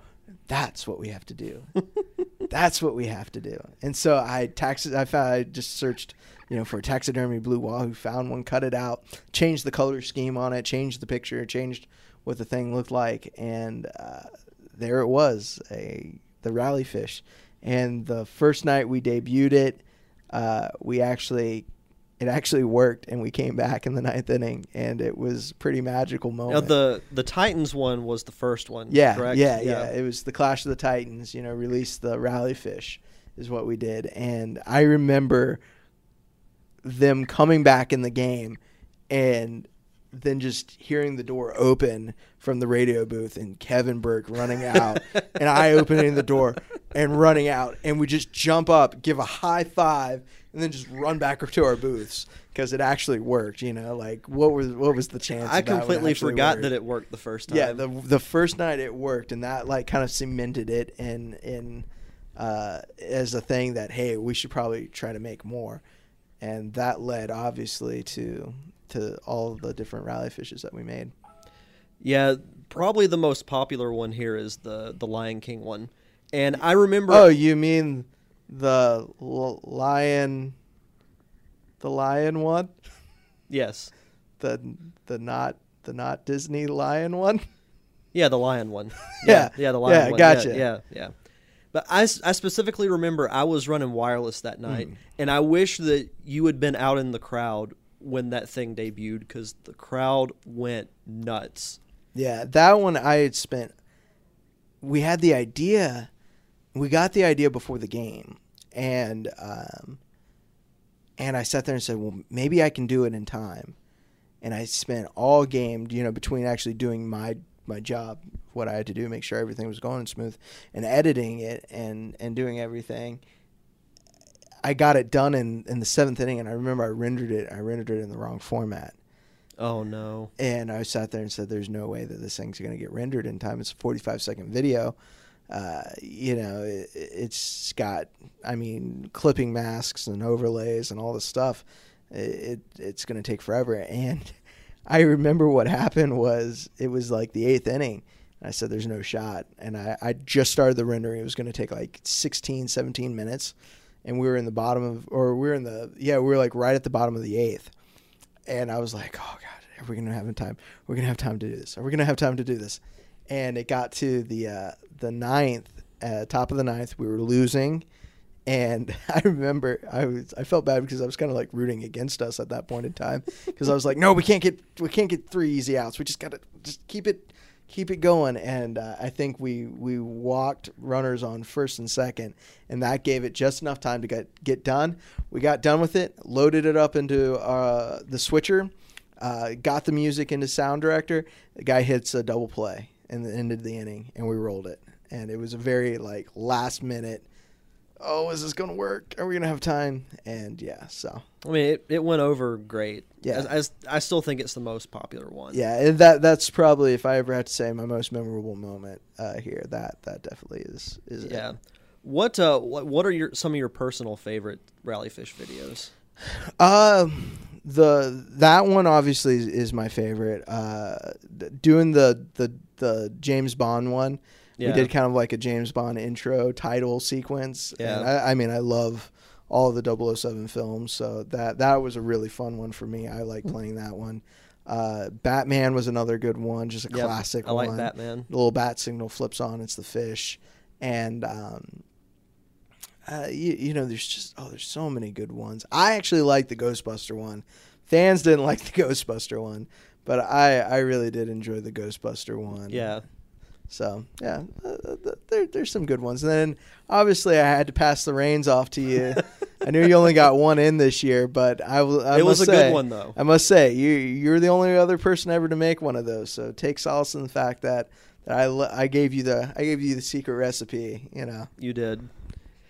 "That's what we have to do. [laughs] That's what we have to do." And so I taxi. I found. I just searched. You know, for a taxidermy blue wahoo, found one, cut it out, changed the color scheme on it, changed the picture, changed what the thing looked like, and uh, there it was, a the rally fish. And the first night we debuted it, uh, we actually it actually worked, and we came back in the ninth inning, and it was a pretty magical moment. Now, the the Titans one was the first one. yeah, correct? yeah, yeah, It was the Clash of the Titans. You know, release the rally fish is what we did, and I remember them coming back in the game, and than just hearing the door open from the radio booth and Kevin Burke running out [laughs] and I opening the door and running out and we just jump up, give a high five, and then just run back to our booths because it actually worked. You know, like what was what was the chance? I of that completely forgot work? that it worked the first time. Yeah, the the first night it worked, and that like kind of cemented it in in uh, as a thing that hey, we should probably try to make more, and that led obviously to to all the different rally fishes that we made. Yeah, probably the most popular one here is the the Lion King one, and I remember. Oh, you mean the l- lion, the lion one, yes, the the not the not Disney lion one? yeah, the lion one. [laughs] Yeah. yeah, the lion Yeah, one. gotcha. Yeah, yeah, yeah. But I specifically remember I was running wireless that night, Mm. and I wish that you had been out in the crowd when that thing debuted because the crowd went nuts. Yeah, that one I had spent. We had the idea, we got the idea before the game, and um, and I sat there and said, well, maybe I can do it in time, and I spent all game, you know, between actually doing my my job, what I had to do, make sure everything was going smooth, and editing it and and doing everything. I got it done in, in the seventh inning, and I remember I rendered it. I rendered it in the wrong format, Oh no! and I sat there and said, "There's no way that this thing's going to get rendered in time. It's a 45 second video. Uh, you know, it, it's got, I mean, clipping masks and overlays and all this stuff. It, it's going to take forever." [laughs] And I remember what happened was it was like the eighth inning. I said, "There's no shot," and I, I just started the rendering. It was going to take like 16, 17 minutes, and we were in the bottom of, or we were in the, yeah, we were like right at the bottom of the eighth and I was like, "Oh God, are we gonna have time? We're gonna have time to do this. Are we gonna have time to do this?" And it got to the uh, the ninth, uh, top of the ninth. We were losing, and [laughs] I remember I was I felt bad because I was kind of like rooting against us at that point in time because I was like, "No, we can't get we can't get three easy outs. We just gotta just keep it." Keep it going, and uh, I think we we walked runners on first and second, and that gave it just enough time to get get done. We got done with it, loaded it up into uh, the switcher, uh, got the music into sound director. The guy hits a double play in the end of the inning, and we rolled it. And it was a very like last minute. Oh, is this gonna work? Are we gonna have time? And yeah, so I mean, it, it went over great. Yeah. I, I, I still think it's the most popular one. yeah, and that that's probably if I ever had to say my most memorable moment uh, here, that that definitely is is it. Yeah. What uh what, what are your some of your personal favorite rally fish videos? Um, the that one obviously is, is my favorite. Uh, doing the the the James Bond one, Yeah. we did kind of like a James Bond intro title sequence. Yeah. and I, I mean, I love all the 007 films, so that that was a really fun one for me. I like playing that one. Uh, Batman was another good one, just a Yep, classic I like one. Batman. The little bat signal flips on, it's the fish, and um, uh, you, you know, there's just oh, there's so many good ones. I actually like the Ghostbuster one. Fans didn't [laughs] like the Ghostbuster one, but I I really did enjoy the Ghostbuster one. Yeah. So yeah, uh, th- there, there's some good ones. And then obviously I had to pass the reins off to you. [laughs] I knew you only got one in this year, but I, will- I it was a say, good one though. I must say you you're the only other person ever to make one of those. So take solace in the fact that, that I I gave you the I gave you the secret recipe. You know, You did.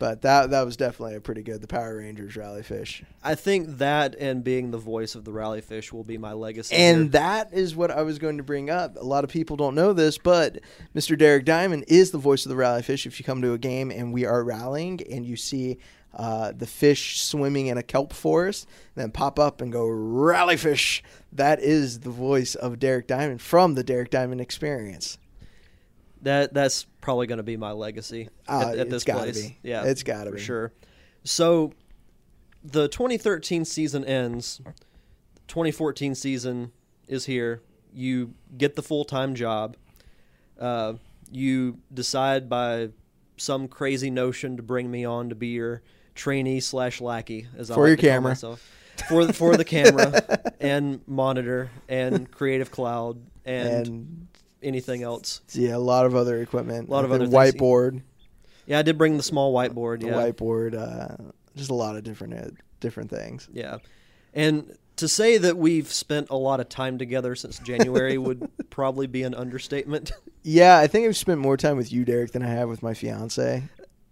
But that that was definitely a pretty good. The Power Rangers rally fish, I think that and being the voice of the rally fish will be my legacy. and here. that is what I was going to bring up. A lot of people don't know this, but Mr. Derek Diamond is the voice of the rally fish. If you come to a game and we are rallying, and you see. Uh, the fish swimming in a kelp forest, then pop up and go rally fish. That is the voice of Derek Diamond from the Derek Diamond Experience. that that's probably going to be my legacy Uh, at, at this place. be. Yeah, It's gotta be. for sure. So, the 2013 season ends. 2014 season is here. You get the full time job. Uh, you decide by some crazy notion to bring me on to be your trainee slash lackey, as I For like your to camera. myself. For the, for the camera [laughs] and monitor and Creative Cloud and, and anything else. yeah, a lot of other equipment. A lot of The other things. whiteboard, Yeah, I did bring the small whiteboard. the Yeah, whiteboard, uh, just a lot of different uh, different things. yeah. And to say that we've spent a lot of time together since January would [laughs] probably be an understatement. Yeah, I think I've spent more time with you, Derek, than I have with my fiance.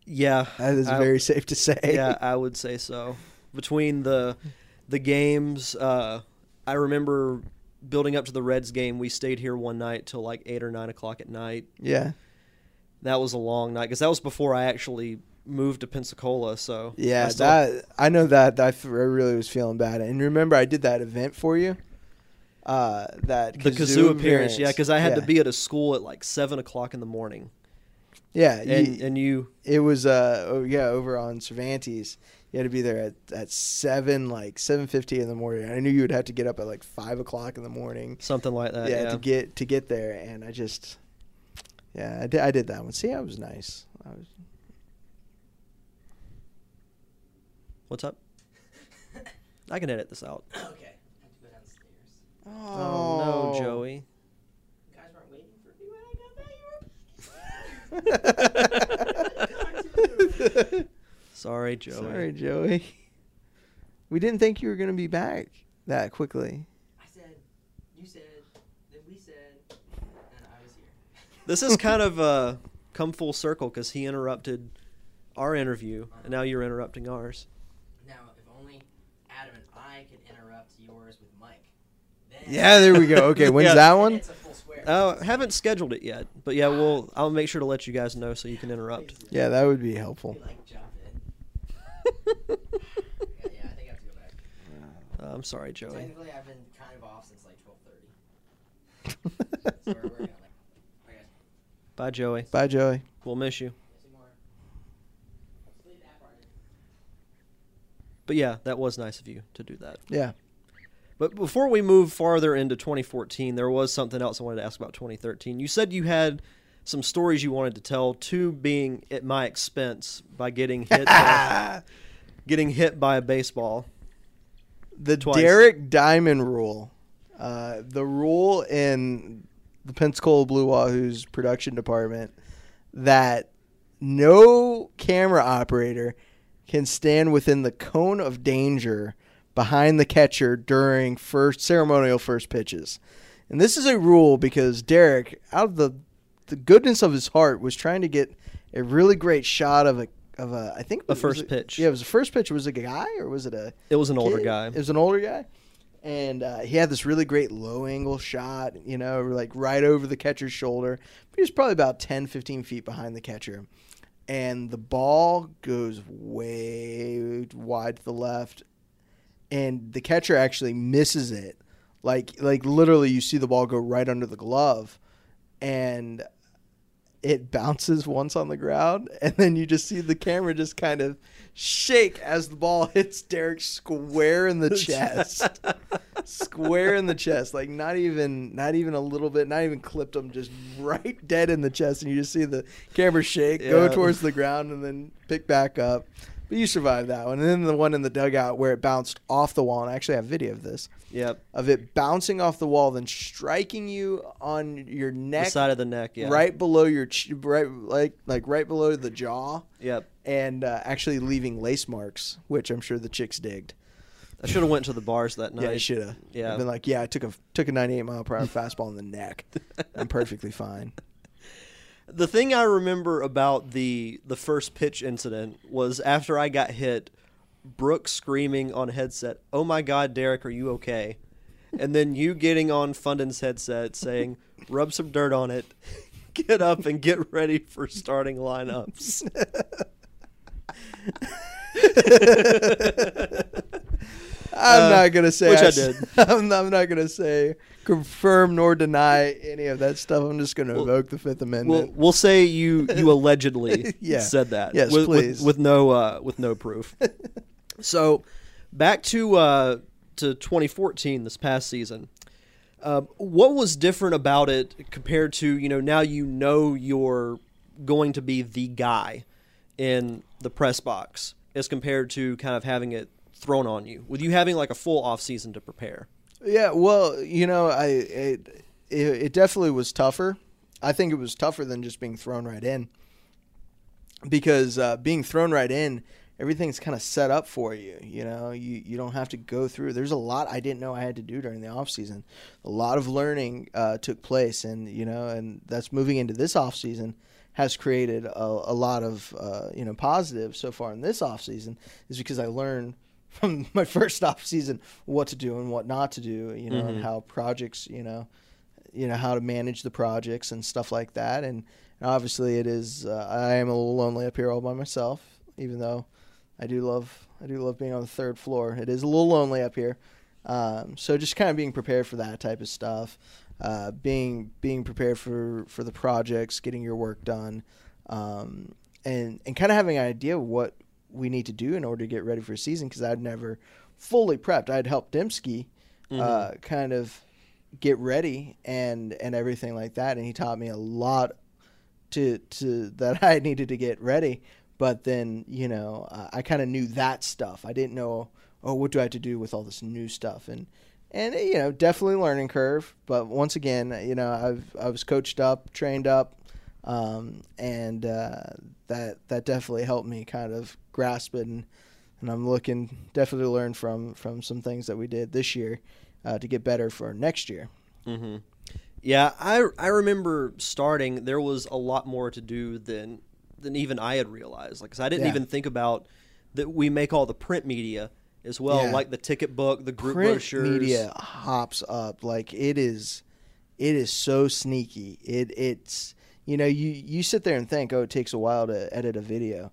yeah, That is I- very safe to say. yeah, I would say so. Between the the games, uh, I remember building up to the Reds game. We stayed here one night till like eight or nine o'clock at night. yeah, That was a long night because that was before I actually moved to Pensacola. So yeah. I still- that I know that, that I really was feeling bad. And remember, I did that event for you. Uh, that the kazoo appearance, yeah, because I had to be at a school at like seven o'clock in the morning, Yeah, and you- and you it was uh oh yeah over on Cervantes. You had to be there at, at seven like seven fifty in the morning. I knew you would have to get up at like five o'clock in the morning. something like that. yeah, Yeah, to get to get there, and I just yeah I did, I did that one. See, I was nice. I was What's up? [laughs] I can edit this out. Okay. I have to go downstairs. Oh, no, oh. Joey. You guys weren't waiting for me when I [laughs] got back. Sorry, Joey. Sorry, Joey. [laughs] We didn't think you were gonna be back that quickly. I said, you said, then we said, and I was here. [laughs] This is kind of uh, come full circle because he interrupted our interview, and now you're interrupting ours. Now, if only Adam and I could interrupt yours with Mike. Then Yeah, there we go. [laughs] Okay, when's Yeah. that then one? It's a full square. Uh, haven't scheduled it yet, but yeah, we'll. I'll make sure to let you guys know so you can interrupt. Yeah, that would be helpful. Like jump it. Yeah, yeah, I think I have to go back. Uh, I'm sorry, Joey. Technically, I've been kind of off since like 12:30. [laughs] So we're working on that. Okay. Bye, Joey. Bye, Joey. We'll miss you. See more. Let's leave that part in. But yeah, that was nice of you to do that. Yeah. But before we move farther into 2014, there was something else I wanted to ask about 2013. You said you had some stories you wanted to tell, two being at my expense by getting hit by, [laughs] getting hit by a baseball. The Twice. Derek Diamond rule. Uh, the rule in the Pensacola Blue Wahoo's production department that no camera operator can stand within the cone of danger behind the catcher during first ceremonial first pitches. And this is a rule because Derek, out of the the goodness of his heart, was trying to get a really great shot of a of a I think A was first pitch. Yeah, it was a first pitch. Was it a guy or was it a It was an older guy. It was an older guy, and uh, he had this really great low angle shot. You know, like right over the catcher's shoulder. But he was probably about 10, 15 feet behind the catcher, and the ball goes way wide to the left, and the catcher actually misses it. Like like literally, you see the ball go right under the glove, and it bounces once on the ground, and then you just see the camera just kind of shake as the ball [laughs] hits Derek square in the chest, [laughs] square in the chest, like not even not even a little bit, not even clipped him, just right dead in the chest, and you just see the camera shake, go towards the ground, and then pick back up. But you survived that one, and then the one in the dugout where it bounced off the wall, and I actually have video of this Yep. of it bouncing off the wall, then striking you on your The neck, side of the neck. Yeah. right below your ch- right like like right below the jaw, Yep. and uh, actually leaving lace marks, which I'm sure the chicks digged. I should have went to the bars that night. Yeah, you should have. Yeah. I've been like, yeah, I took a took a 98 mile per hour fastball in the neck. I'm perfectly fine. The thing I remember about the the first pitch incident was after I got hit, Brooke screaming on headset, "Oh my God, Derek, are you okay?" And then you getting on Fundin's headset saying, "Rub some dirt on it, [laughs] get up and get ready for starting lineups." [laughs] I'm Uh, not gonna say which I s- did. I'm, [laughs] I'm not gonna say confirm nor deny any of that stuff. I'm just gonna Well- invoke the Fifth We'll, Amendment. we'll say you you [laughs] allegedly Yeah. said that. Yes, with, with- please. With, no uh, with no proof. [laughs] so back to uh, to 2014, this past season. Um, what was different about it compared to you know now you know you're going to be the guy in the press box as compared to kind of having it thrown on you with you having like a full off season to prepare. Yeah, well, you know, I it, it it definitely was tougher. I think it was tougher than just being thrown right in. Because uh, being thrown right in, everything's kind of set up for you. You know, you you don't have to go through. There's a lot I didn't know I had to do during the off season. A lot of learning uh, took place, and you know, and that's moving into this off season has created a, a lot of uh, you know positives so far in this off season is because I learned from [laughs] my first off season what to do and what not to do. You know, and Mhm. how projects you know you know how to manage the projects and stuff like that and, and obviously it is uh, i am a little lonely up here all by myself even though i do love i do love being on the third floor it is a little lonely up here um, so just kind of being prepared for that type of stuff uh, being being prepared for for the projects getting your work done um, and and kind of having an idea of what we need to do in order to get ready for a season because i'd never fully prepped. I'd helped dembski uh, kind of get ready and and everything like that and he taught me a lot to to that [laughs] I needed to get ready. But then you know uh, I kind of knew that stuff. I didn't know oh what do I have to do with all this new stuff? And and you know definitely learning curve. But once again you know I've I was coached up trained up um, and uh, that that definitely helped me kind of grasp it and and I'm looking definitely to learn from from some things that we did this year uh, to get better for next year. hmm Yeah, I I remember starting. There was a lot more to do than than even I had realized. Like, 'cause I didn't Yeah. even think about that we make all the print media as well, Yeah. like the ticket book, the group Print brochures. media hops up like it is, it is so sneaky. It it's you know you you sit there and think oh it takes a while to edit a video.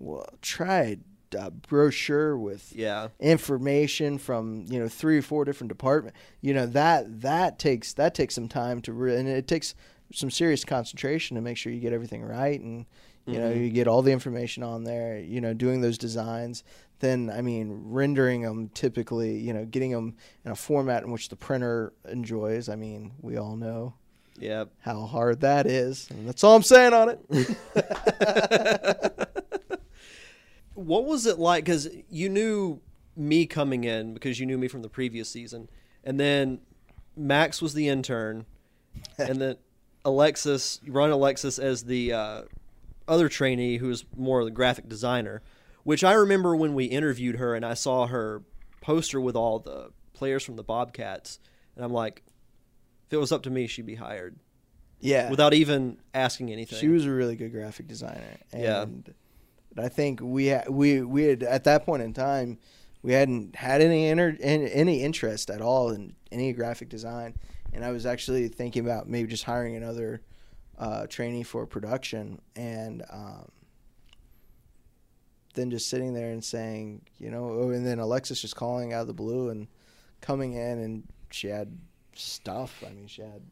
Well, try a brochure with Yeah, information from you know three or four different departments you know that that takes that takes some time to re- and it takes some serious concentration to make sure you get everything right and you know Mhm. you get all the information on there you know doing those designs then i mean rendering them typically you know getting them in a format in which the printer enjoys i mean we all know yeah. how hard that is and that's all i'm saying on it [laughs] [laughs] what was it like? Because you knew me coming in because you knew me from the previous season, and then Max was the intern, [laughs] and then Alexis, you run Alexis as the uh, other trainee who was more of the graphic designer. Which I remember when we interviewed her and I saw her poster with all the players from the Bobcats, and I'm like, if it was up to me, she'd be hired yeah without even asking anything. She was a really good graphic designer, Yeah. And I think we we we had at that point in time we hadn't had any inter- any interest at all in any graphic design, and I was actually thinking about maybe just hiring another uh, trainee for production, and um, then just sitting there and saying, you know, oh, and then Alexis just calling out of the blue and coming in, and she had stuff. I mean, she had.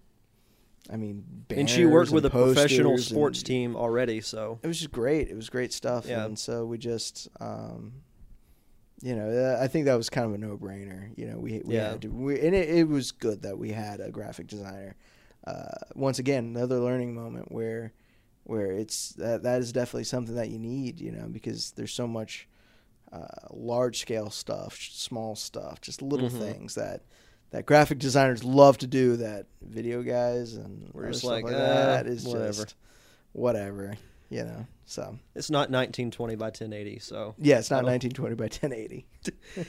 I mean, and she worked banners with a professional sports and- team already, so it was just great. It was great stuff. Yeah. And so we just, um, you know, uh, I think that was kind of a no brainer. You know, we, we Yeah. had to, we, and it, it was good that we had a graphic designer. Uh, once again, another learning moment where, where it's that that is definitely something that you need. You know, because there's so much uh, large scale stuff, small stuff, just little Mhm. things that. That graphic designers love to do that video guys and We're just like, like, "Uh, that is whatever." just whatever you know so it's not 1920 by 1080. So yeah it's not don't- 1920 by 1080 [laughs]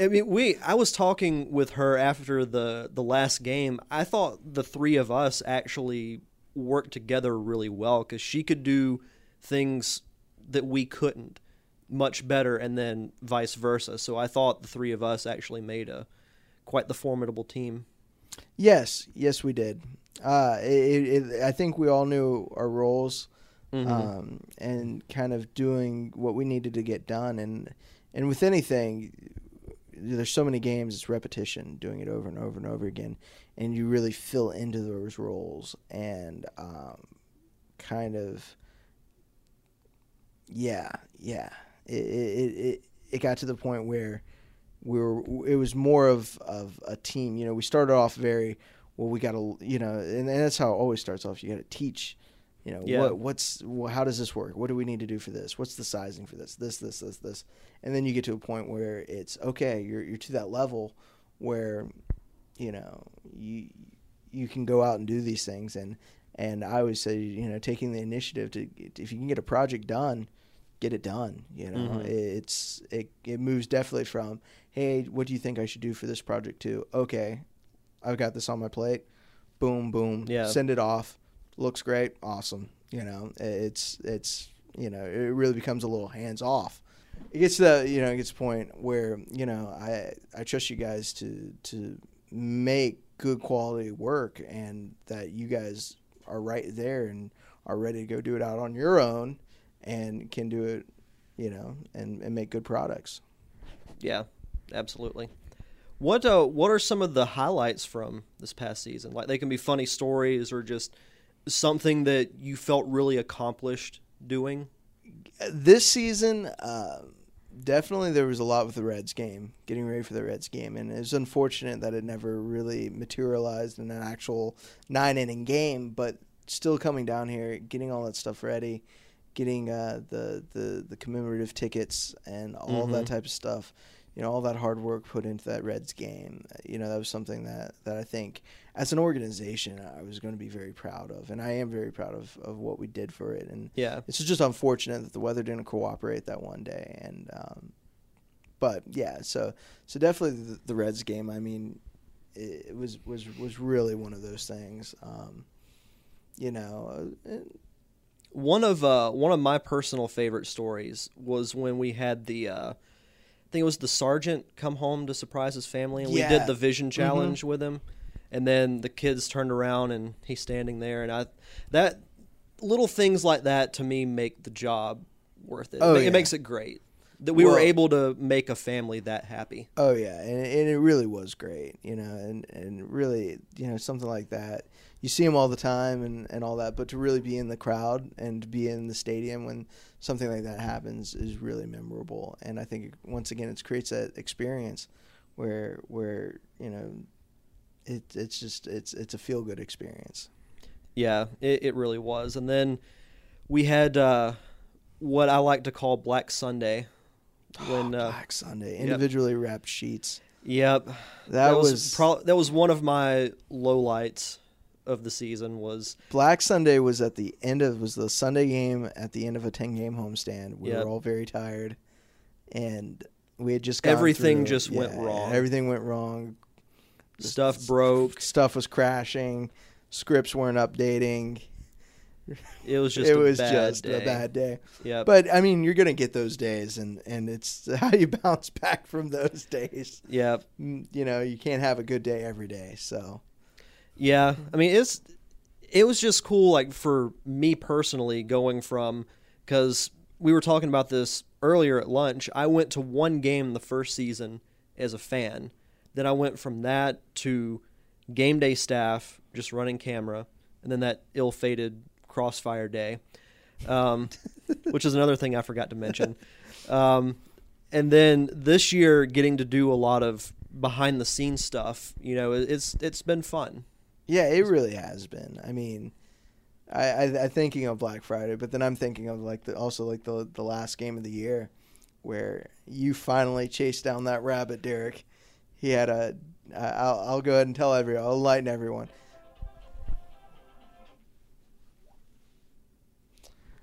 I mean, we. I was talking with her after the the last game. I thought the three of us actually worked together really well because she could do things that we couldn't much better, and then vice versa. So I thought the three of us actually made a quite the formidable team. yes yes we did uh it, it, i think we all knew our roles Mhm. um and kind of doing what we needed to get done and and with anything there's so many games it's repetition doing it over and over and over again and you really fill into those roles and um kind of yeah yeah it it it, it got to the point where we were it was more of of a team you know we started off very well we got to you know and, and that's how it always starts off you got to teach you know Yeah. what what's wh- how does this work? What do we need to do for this? What's the sizing for this? This this this this. And then you get to a point where it's okay you're you're to that level where you know you you can go out and do these things. And and I always say you know taking the initiative to if you can get a project done get it done. You know, Mhm. it's it it moves definitely from hey, what do you think I should do for this project to okay, I've got this on my plate. Boom, boom. Yeah. Send it off. Looks great. Awesome. You know, it's it's you know it really becomes a little hands off. It gets to the you know it gets to point where you know I I trust you guys to to make good quality work and that you guys are right there and are ready to go do it out on your own and can do it you know and, and make good products Yeah, absolutely. What uh, what are some of the highlights from this past season? Like they can be funny stories or just something that you felt really accomplished doing. this season uh, definitely there was a lot with the reds game getting ready for the reds game and it was unfortunate that it never really materialized in an actual nine inning game but still coming down here getting all that stuff ready getting uh, the, the the commemorative tickets and all that Mhm. type of stuff you know all that hard work put into that reds game you know that was something that that i think as an organization i was going to be very proud of and i am very proud of, of what we did for it and Yeah, it's just unfortunate that the weather didn't cooperate that one day, and um, but yeah, so so definitely the, the Reds game. I mean, it, it was was was really one of those things. Um, you know, uh, one of uh, one of my personal favorite stories was when we had the uh, I think it was the sergeant come home to surprise his family, and we Yeah. Mm-hmm. did the vision challenge with him, and then the kids turned around and he's standing there, and I that little things like that to me make the job worth it. Oh, it, yeah. makes it great that we were able to make a family that happy. Oh yeah, and, and it really was great, you know, and and really, you know, something like that. You see them all the time and and all that, but to really be in the crowd and to be in the stadium when something like that happens is really memorable. And I think once again, it creates that experience where where you know, it it's just it's it's a feel good experience. Yeah, it, it really was. And then we had uh, what I like to call Black Sunday. When uh, Black Sunday, individually wrapped sheets. yep, That, was, was, prob- that was one of my lowlights of the season. Was Black Sunday was at the end of was the Sunday game at the end of a ten game homestand. We Yep. were all very tired, and we had just Everything through- just went wrong. Everything went wrong. stuff broke. Stuff was crashing. Scripts weren't updating. It was [laughs] just it a was bad just day. a bad day. Yep. But I mean, you're gonna get those days, and and it's [laughs] how you bounce back from those days. Yep. Mm, You know, you can't have a good day every day. So Yeah, I mean it's it was just cool like for me personally going from cuz we were talking about this earlier at lunch. I went to one game the first season as a fan. Then I went from that to game day staff just running camera and then that ill-fated crossfire day. Um, [laughs] which is another thing I forgot to mention. Um, and then this year getting to do a lot of behind the scenes stuff, you know, it- it's it's been fun. Yeah, it really has been. I mean, I, I I'm thinking of Black Friday, but then I'm thinking of like the also like the the last game of the year, where you finally chased down that rabbit, Derek. He had a. I- I'll I'll go ahead and tell everyone. I'll enlighten everyone.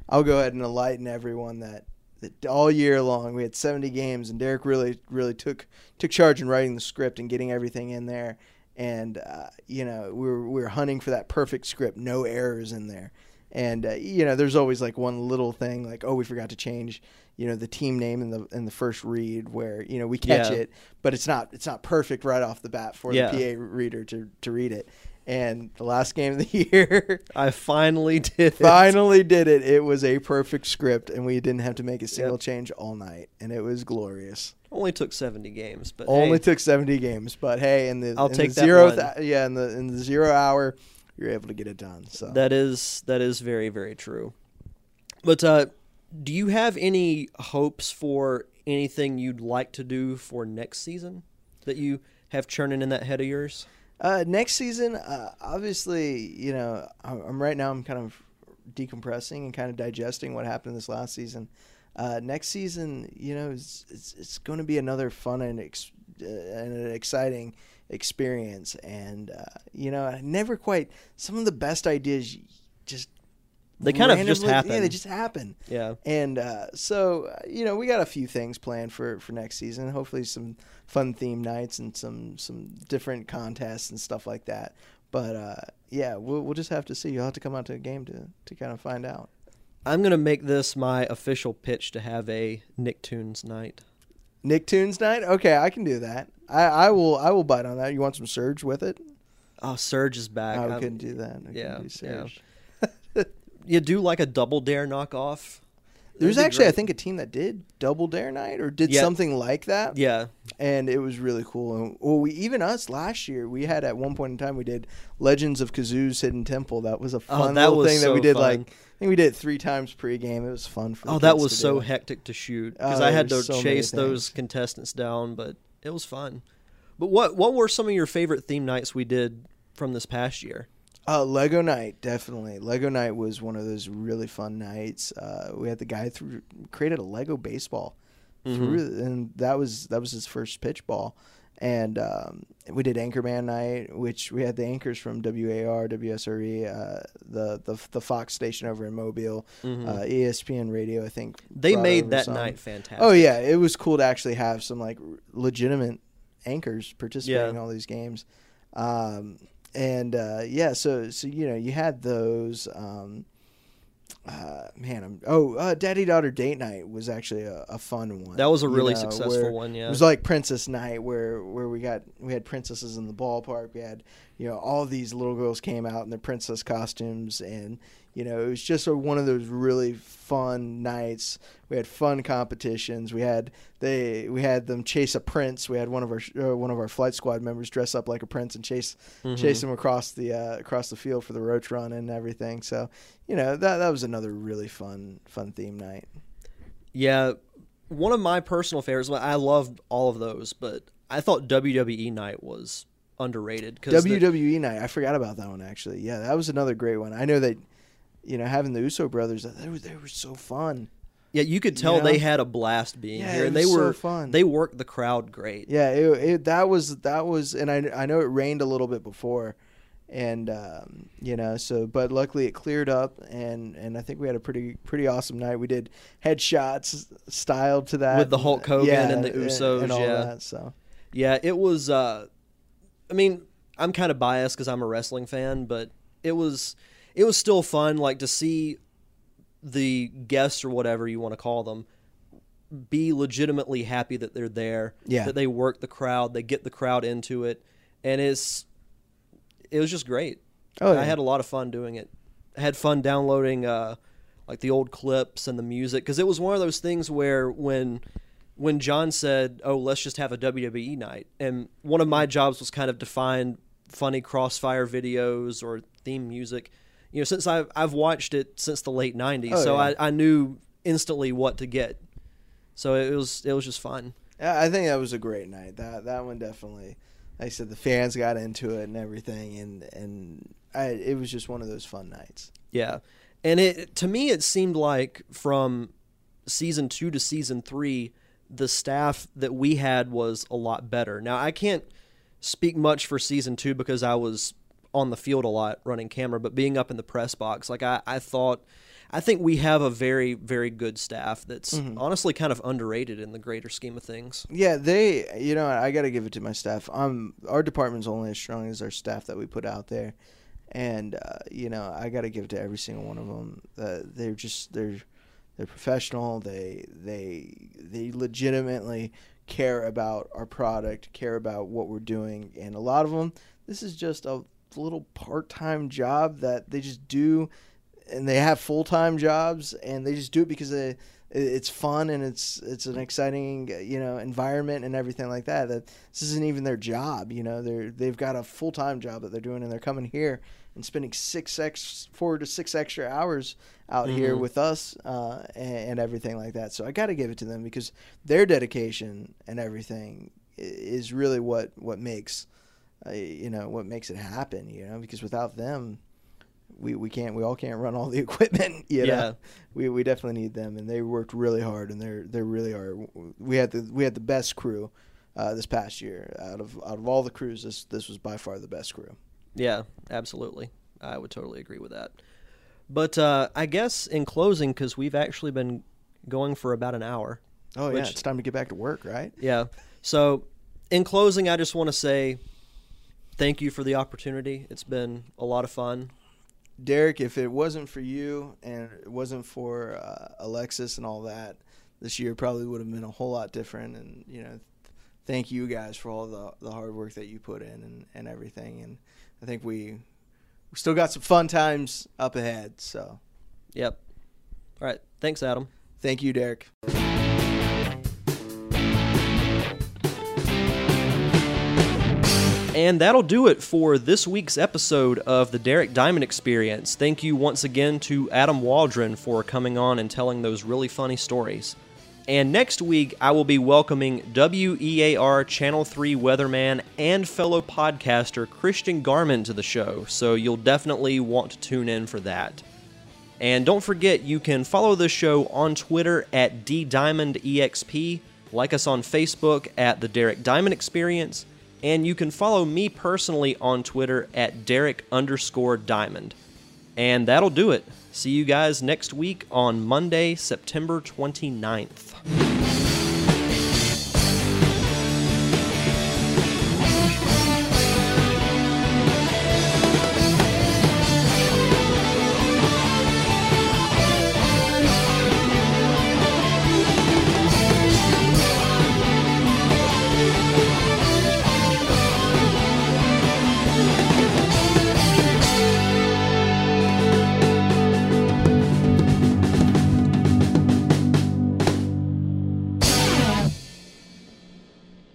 I'll go ahead and enlighten everyone that, that all year long we had 70 games and Derek really really took took charge in writing the script and getting everything in there and uh, you know we were we were hunting for that perfect script, no errors in there. And uh, you know, there's always like one little thing, like oh, we forgot to change, you know, the team name in the in the first read, where you know we catch Yeah. it, but it's not it's not perfect right off the bat for Yeah. the PA reader to to read it. And the last game of the [laughs] year, I finally did it. finally did it. It was a perfect script, and we didn't have to make a single Yep. change all night, and it was glorious. Only took 70 games, but Only hey, took seventy games, but hey, in the I'll in take the zeroth, one. yeah, in the in the zero hour, you're able to get it done. So that is that is very very true. But uh, do you have any hopes for anything you'd like to do for next season that you have churning in that head of yours? Uh, next season, uh, obviously, you know, I'm, I'm right now. I'm kind of decompressing and kind of digesting what happened this last season. Uh, next season, you know, it's it's, it's going to be another fun and ex- uh, and an exciting experience. And uh, you know, I never quite some of the best ideas. Just They kind of just happen. Yeah, they just happen. Yeah. And uh, so, uh, you know, we got a few things planned for, for next season. Hopefully, some fun theme nights and some some different contests and stuff like that. But uh, yeah, we'll we'll just have to see. You'll have to come out to a game to to kind of find out. I'm gonna make this my official pitch to have a Nicktoons night. Nicktoons night. Okay, I can do that. I, I will I will bite on that. You want some surge with it? Oh, Surge is back. I I'm- couldn't do that. I yeah, do yeah. You do like a double dare knockoff. There's actually, I think, a team that did Double Dare Night or did Yeah. something like that. Yeah, and it was really cool. And well, we even us last year we had at one point in time we did Legends of Kazoo's Hidden Temple. That was a Oh, fun that little thing that we did. fun. Like I think we did it three times pregame. It was fun for. the Oh, that was so do. hectic to shoot because Oh, I had to so chase those contestants down, but it was fun. But what what were some of your favorite theme nights we did from this past year? Uh, Lego Night, definitely. Lego Night was one of those really fun nights. Uh, we had the guy through created a Lego baseball, through, and that was that was his first pitch ball. And um, we did Anchorman Night, which we had the anchors from WEAR, WSRE, uh, the, the the Fox station over in Mobile, uh, ESPN Radio. I think They made that some. night fantastic. Oh yeah, it was cool to actually have some like legitimate anchors participating Yeah. in all these games, um, and uh, yeah, so so you know you had those. Um, uh, man, I'm oh uh, daddy daughter date night was actually a, a fun one. That was a you really know, successful one, yeah. it was like princess night where where we got we had princesses in the ballpark. We had you know all these little girls came out in their princess costumes and. You know, it was just a, one of those really fun nights. We had fun competitions. We had they we had them chase a prince. We had one of our uh, one of our flight squad members dress up like a prince and chase Mm-hmm. chase him across the uh, across the field for the roach run and everything. So you know that that was another really fun fun theme night. Yeah, one of my personal favorites. I loved all of those, but I thought WWE night was underrated because WWE E night. I forgot about that one actually. Yeah, that was another great one. I know that you know having the Uso brothers. They were they were so fun. yeah, you could tell you know? they had a blast being Yeah, here, and they so were fun. they worked the crowd great. Yeah, it, it that was that was, and I I know it rained a little bit before, and um, you know so but luckily it cleared up, and and I think we had a pretty pretty awesome night. We did headshots styled to that With the Hulk Hogan yeah, and the Usos, and all yeah. that. So Yeah, it was. Uh, I mean, I'm kind of biased because I'm a wrestling fan, but it was it was still fun, like to see the guests or whatever you want to call them be legitimately happy that they're there. Yeah. that they work the crowd, they get the crowd into it, and it's it was just great. Oh, yeah. I had a lot of fun doing it. I had fun downloading uh, like the old clips and the music because it was one of those things where when when John said, "Oh, let's just have a WWE night," and one of my jobs was kind of to find funny crossfire videos or theme music. You know, since I've I've watched it since the late '90s, Oh, so yeah. I, I knew instantly what to get. So it was it was just fun. Yeah, I think that was a great night. That that one definitely, like I said, the fans got into it and everything, and and I, it was just one of those fun nights. Yeah. And it to me it seemed like from season 2 to season 3 the staff that we had was a lot better. Now I can't speak much for season 2 because I was on the field a lot running camera, but being up in the press box, like I, I thought I think we have a very very good staff that's honestly kind of underrated in the greater scheme of things. Yeah, they. You know, I got to give it to my staff. Um, our department's only as strong as our staff that we put out there, and uh, you know, I got to give it to every single one of them. Uh, they're just they're they're professional. They they they legitimately care about our product, care about what we're doing, and a lot of them, this is just a little part-time job that they just do and they have full-time jobs and they just do it because they it's fun and it's it's an exciting you know environment and everything like that that this isn't even their job you know they're they've got a full-time job that they're doing and they're coming here and spending six ex four to six extra hours out here with us uh, and, and everything like that. So i got to give it to them because their dedication and everything is really what what makes uh, you know what makes it happen you know because without them we, we can't we all can't run all the [laughs] equipment you know? Yeah. we, we definitely need them and they worked really hard and they're they really are we had the we had the best crew uh, this past year out of out of all the crews this this was by far the best crew Yeah, absolutely. I would totally agree with that. But uh, I guess in closing, because we've actually been going for about an hour. Oh yeah, it's time to get back to work, right? Yeah. So, in closing, I just want to say thank you for the opportunity. It's been a lot of fun. Derek, if it wasn't for you and it wasn't for uh, Alexis and all that, this year probably would have been a whole lot different. And you know, thank you guys for all the the hard work that you put in and, and everything. And I think we we still got some fun times up ahead. So Yep. All right. Thanks, Adam. thank you, Derek. And that'll do it for this week's episode of the Derek Diamond Experience. Thank you once again to Adam Waldron for coming on and telling those really funny stories. And next week, I will be welcoming WEAR Channel 3 weatherman and fellow podcaster Christian Garman to the show, so you'll definitely want to tune in for that. And don't forget, you can follow the show on Twitter at DDiamondEXP, like us on Facebook at The Derek Diamond Experience, and you can follow me personally on Twitter at Derek underscore Diamond. And that'll do it. See you guys next week on Monday, September 29th.